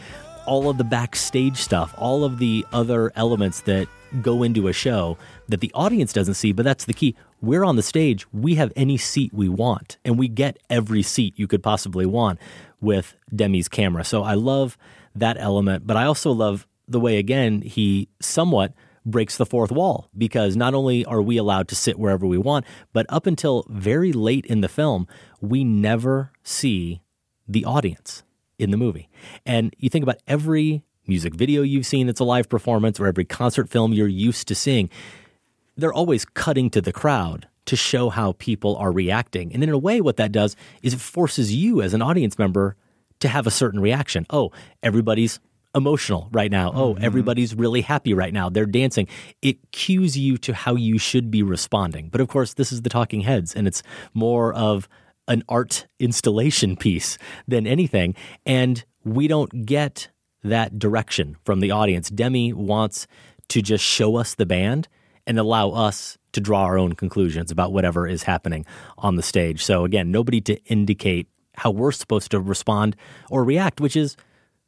all of the backstage stuff, all of the other elements that go into a show that the audience doesn't see, but that's the key. We're on the stage, we have any seat we want, and we get every seat you could possibly want with Demme's camera. So I love that element, but I also love the way, again, he somewhat breaks the fourth wall because not only are we allowed to sit wherever we want, but up until very late in the film, we never see the audience in the movie. And you think about every music video you've seen that's a live performance or every concert film you're used to seeing, they're always cutting to the crowd to show how people are reacting. And in a way, what that does is it forces you as an audience member to have a certain reaction. Oh, everybody's emotional right now. Oh, oh everybody's really happy right now. They're dancing. It cues you to how you should be responding. But of course, this is the Talking Heads, and it's more of an art installation piece than anything. And we don't get that direction from the audience. Demme wants to just show us the band and allow us to draw our own conclusions about whatever is happening on the stage. So again, nobody to indicate how we're supposed to respond or react, which is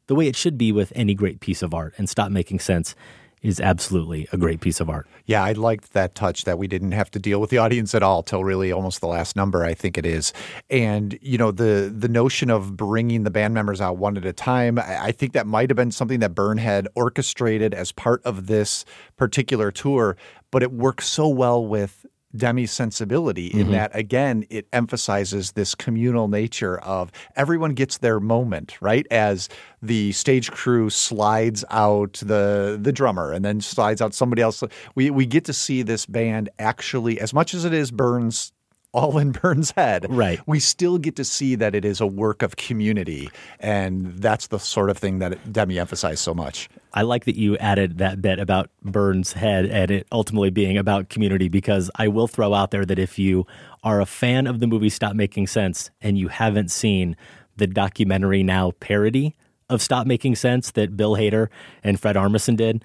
the way it should be with any great piece of art. And Stop Making Sense is absolutely a great piece of art. Yeah, I liked that touch that we didn't have to deal with the audience at all till really almost the last number, I think it is. And you know the the notion of bringing the band members out one at a time, I think that might have been something that Byrne had orchestrated as part of this particular tour, but it works so well with Demme's sensibility in Mhm. that again it emphasizes this communal nature of everyone gets their moment right as the stage crew slides out the the drummer and then slides out somebody else we we get to see this band actually as much as it is Byrne's all in Byrne's head. Right. We still get to see that it is a work of community. And that's the sort of thing that Demi emphasized so much. I like that you added that bit about Byrne's head and it ultimately being about community because I will throw out there that if you are a fan of the movie Stop Making Sense and you haven't seen the documentary now parody of Stop Making Sense that Bill Hader and Fred Armisen did,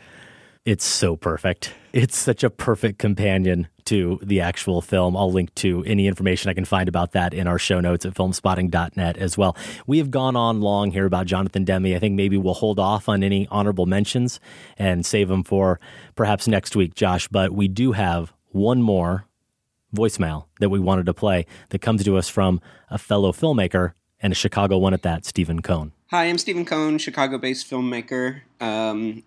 it's so perfect. It's such a perfect companion to the actual film. I'll link to any information I can find about that in our show notes at filmspotting.net as well. We have gone on long here about Jonathan Demme. I think maybe we'll hold off on any honorable mentions and save them for perhaps next week, Josh. But we do have one more voicemail that we wanted to play that comes to us from a fellow filmmaker and a Chicago one at that, Stephen Cone. Hi, I'm Stephen Cone, Chicago based filmmaker. Um,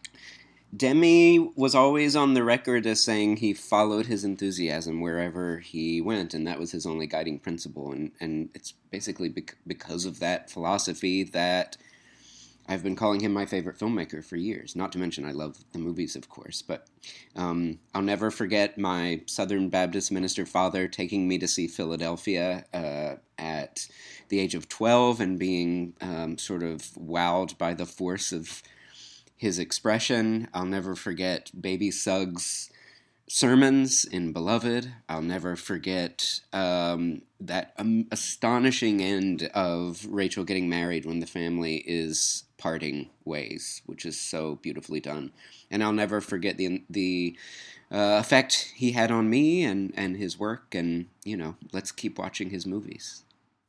Demme was always on the record as saying he followed his enthusiasm wherever he went, and that was his only guiding principle. And, and it's basically bec- because of that philosophy that I've been calling him my favorite filmmaker for years. Not to mention, I love the movies, of course. But um, I'll never forget my Southern Baptist minister father taking me to see Philadelphia uh, at the age of 12 and being um, sort of wowed by the force of his expression. I'll never forget Baby Suggs' sermons in Beloved. I'll never forget um, that um, astonishing end of Rachel getting married when the family is parting ways, which is so beautifully done. And I'll never forget the the uh, effect he had on me and and his work. And you know, let's keep watching his movies.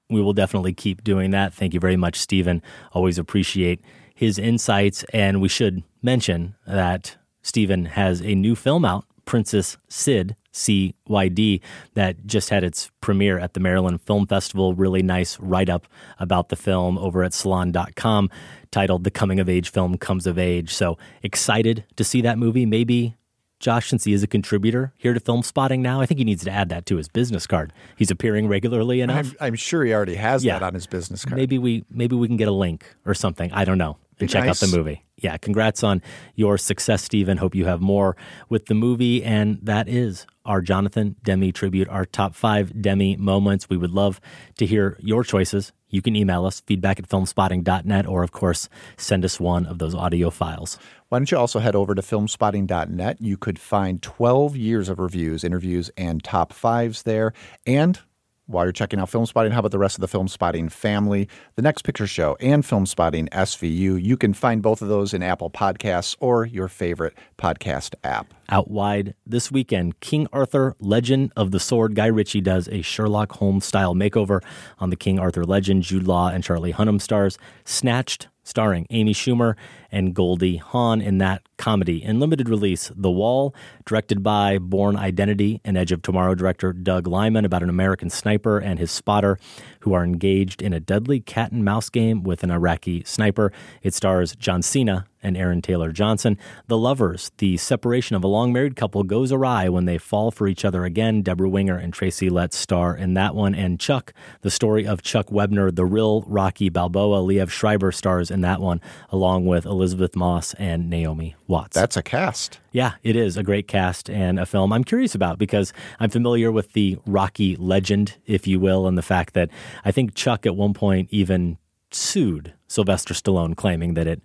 we will definitely keep doing that. Thank you very much, Stephen. Always appreciate his insights. And we should mention that Stephen has a new film out, Princess Cyd, CYD, that just had its premiere at the Maryland Film Festival. Really nice write up about the film over at salon.com titled The Coming of Age Film Comes of Age. So excited to see that movie. Maybe Josh, since he is a contributor here to Film Spotting now, I think he needs to add that to his business card. He's appearing regularly enough. I'm, I'm sure he already has Yeah. that on his business card. Maybe we maybe we can get a link or something. I don't know. Be And check nice. out the movie. Yeah, congrats on your success, Stephen. Hope you have more with the movie. And that is our Jonathan Demme tribute, our top five Demme moments. We would love to hear your choices. You can email us, feedback at filmspotting.net, or of course, send us one of those audio files. Why don't you also head over to filmspotting.net? You could find 12 years of reviews, interviews, and top fives there. And while you're checking out Film Spotting, how about the rest of the Film Spotting family? The Next Picture Show and Film Spotting SVU. You can find both of those in Apple Podcasts or your favorite podcast app. Out wide this weekend, King Arthur Legend of the Sword. Guy Ritchie does a Sherlock Holmes style makeover on the King Arthur Legend. Jude Law and Charlie Hunnam stars. Snatched, starring Amy Schumer and Goldie Hawn in that comedy. In limited release, The Wall, directed by Bourne Identity and Edge of Tomorrow director Doug Liman, about an American sniper and his spotter who are engaged in a deadly cat and mouse game with an Iraqi sniper. It stars John Cena and Aaron Taylor Johnson. The Lovers, the separation of a long married couple goes awry when they fall for each other again. Debra Winger and Tracy Letts star in that one. And Chuck, the story of Chuck Wepner, the real Rocky Balboa. Liev Schreiber stars in that one, along with Elisabeth Moss and Naomi Watts. That's a cast. Yeah, it is a great cast and a film I'm curious about because I'm familiar with the Rocky legend, if you will, and the fact that I think Chuck at one point even sued Sylvester Stallone, claiming that it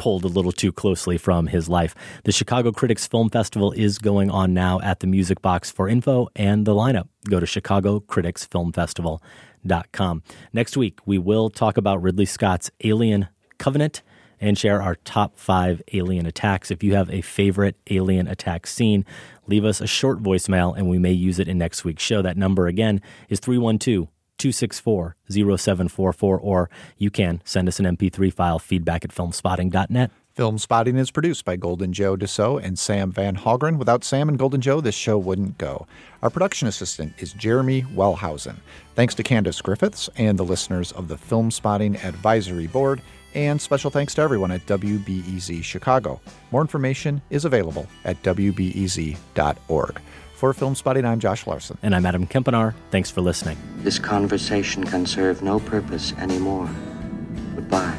pulled a little too closely from his life. The Chicago Critics Film Festival is going on now at the Music Box for info and the lineup. Go to chicagocriticsfilmfestival.com. Next week, we will talk about Ridley Scott's Alien Covenant and share our top five alien attacks. If you have a favorite alien attack scene, leave us a short voicemail and we may use it in next week's show. That number again is 312 264 0744, or you can send us an MP3 file, feedback at filmspotting.net. Film Spotting is produced by Golden Joe Deso and Sam Van Hallgren. Without Sam and Golden Joe, this show wouldn't go. Our production assistant is Jeremy Wellhausen. Thanks to Candace Griffiths and the listeners of the Film Spotting Advisory Board, and special thanks to everyone at WBEZ Chicago. More information is available at WBEZ.org. For Film Spotting, I'm Josh Larsen. And I'm Adam Kempenaar. Thanks for listening. This conversation can serve no purpose anymore. Goodbye.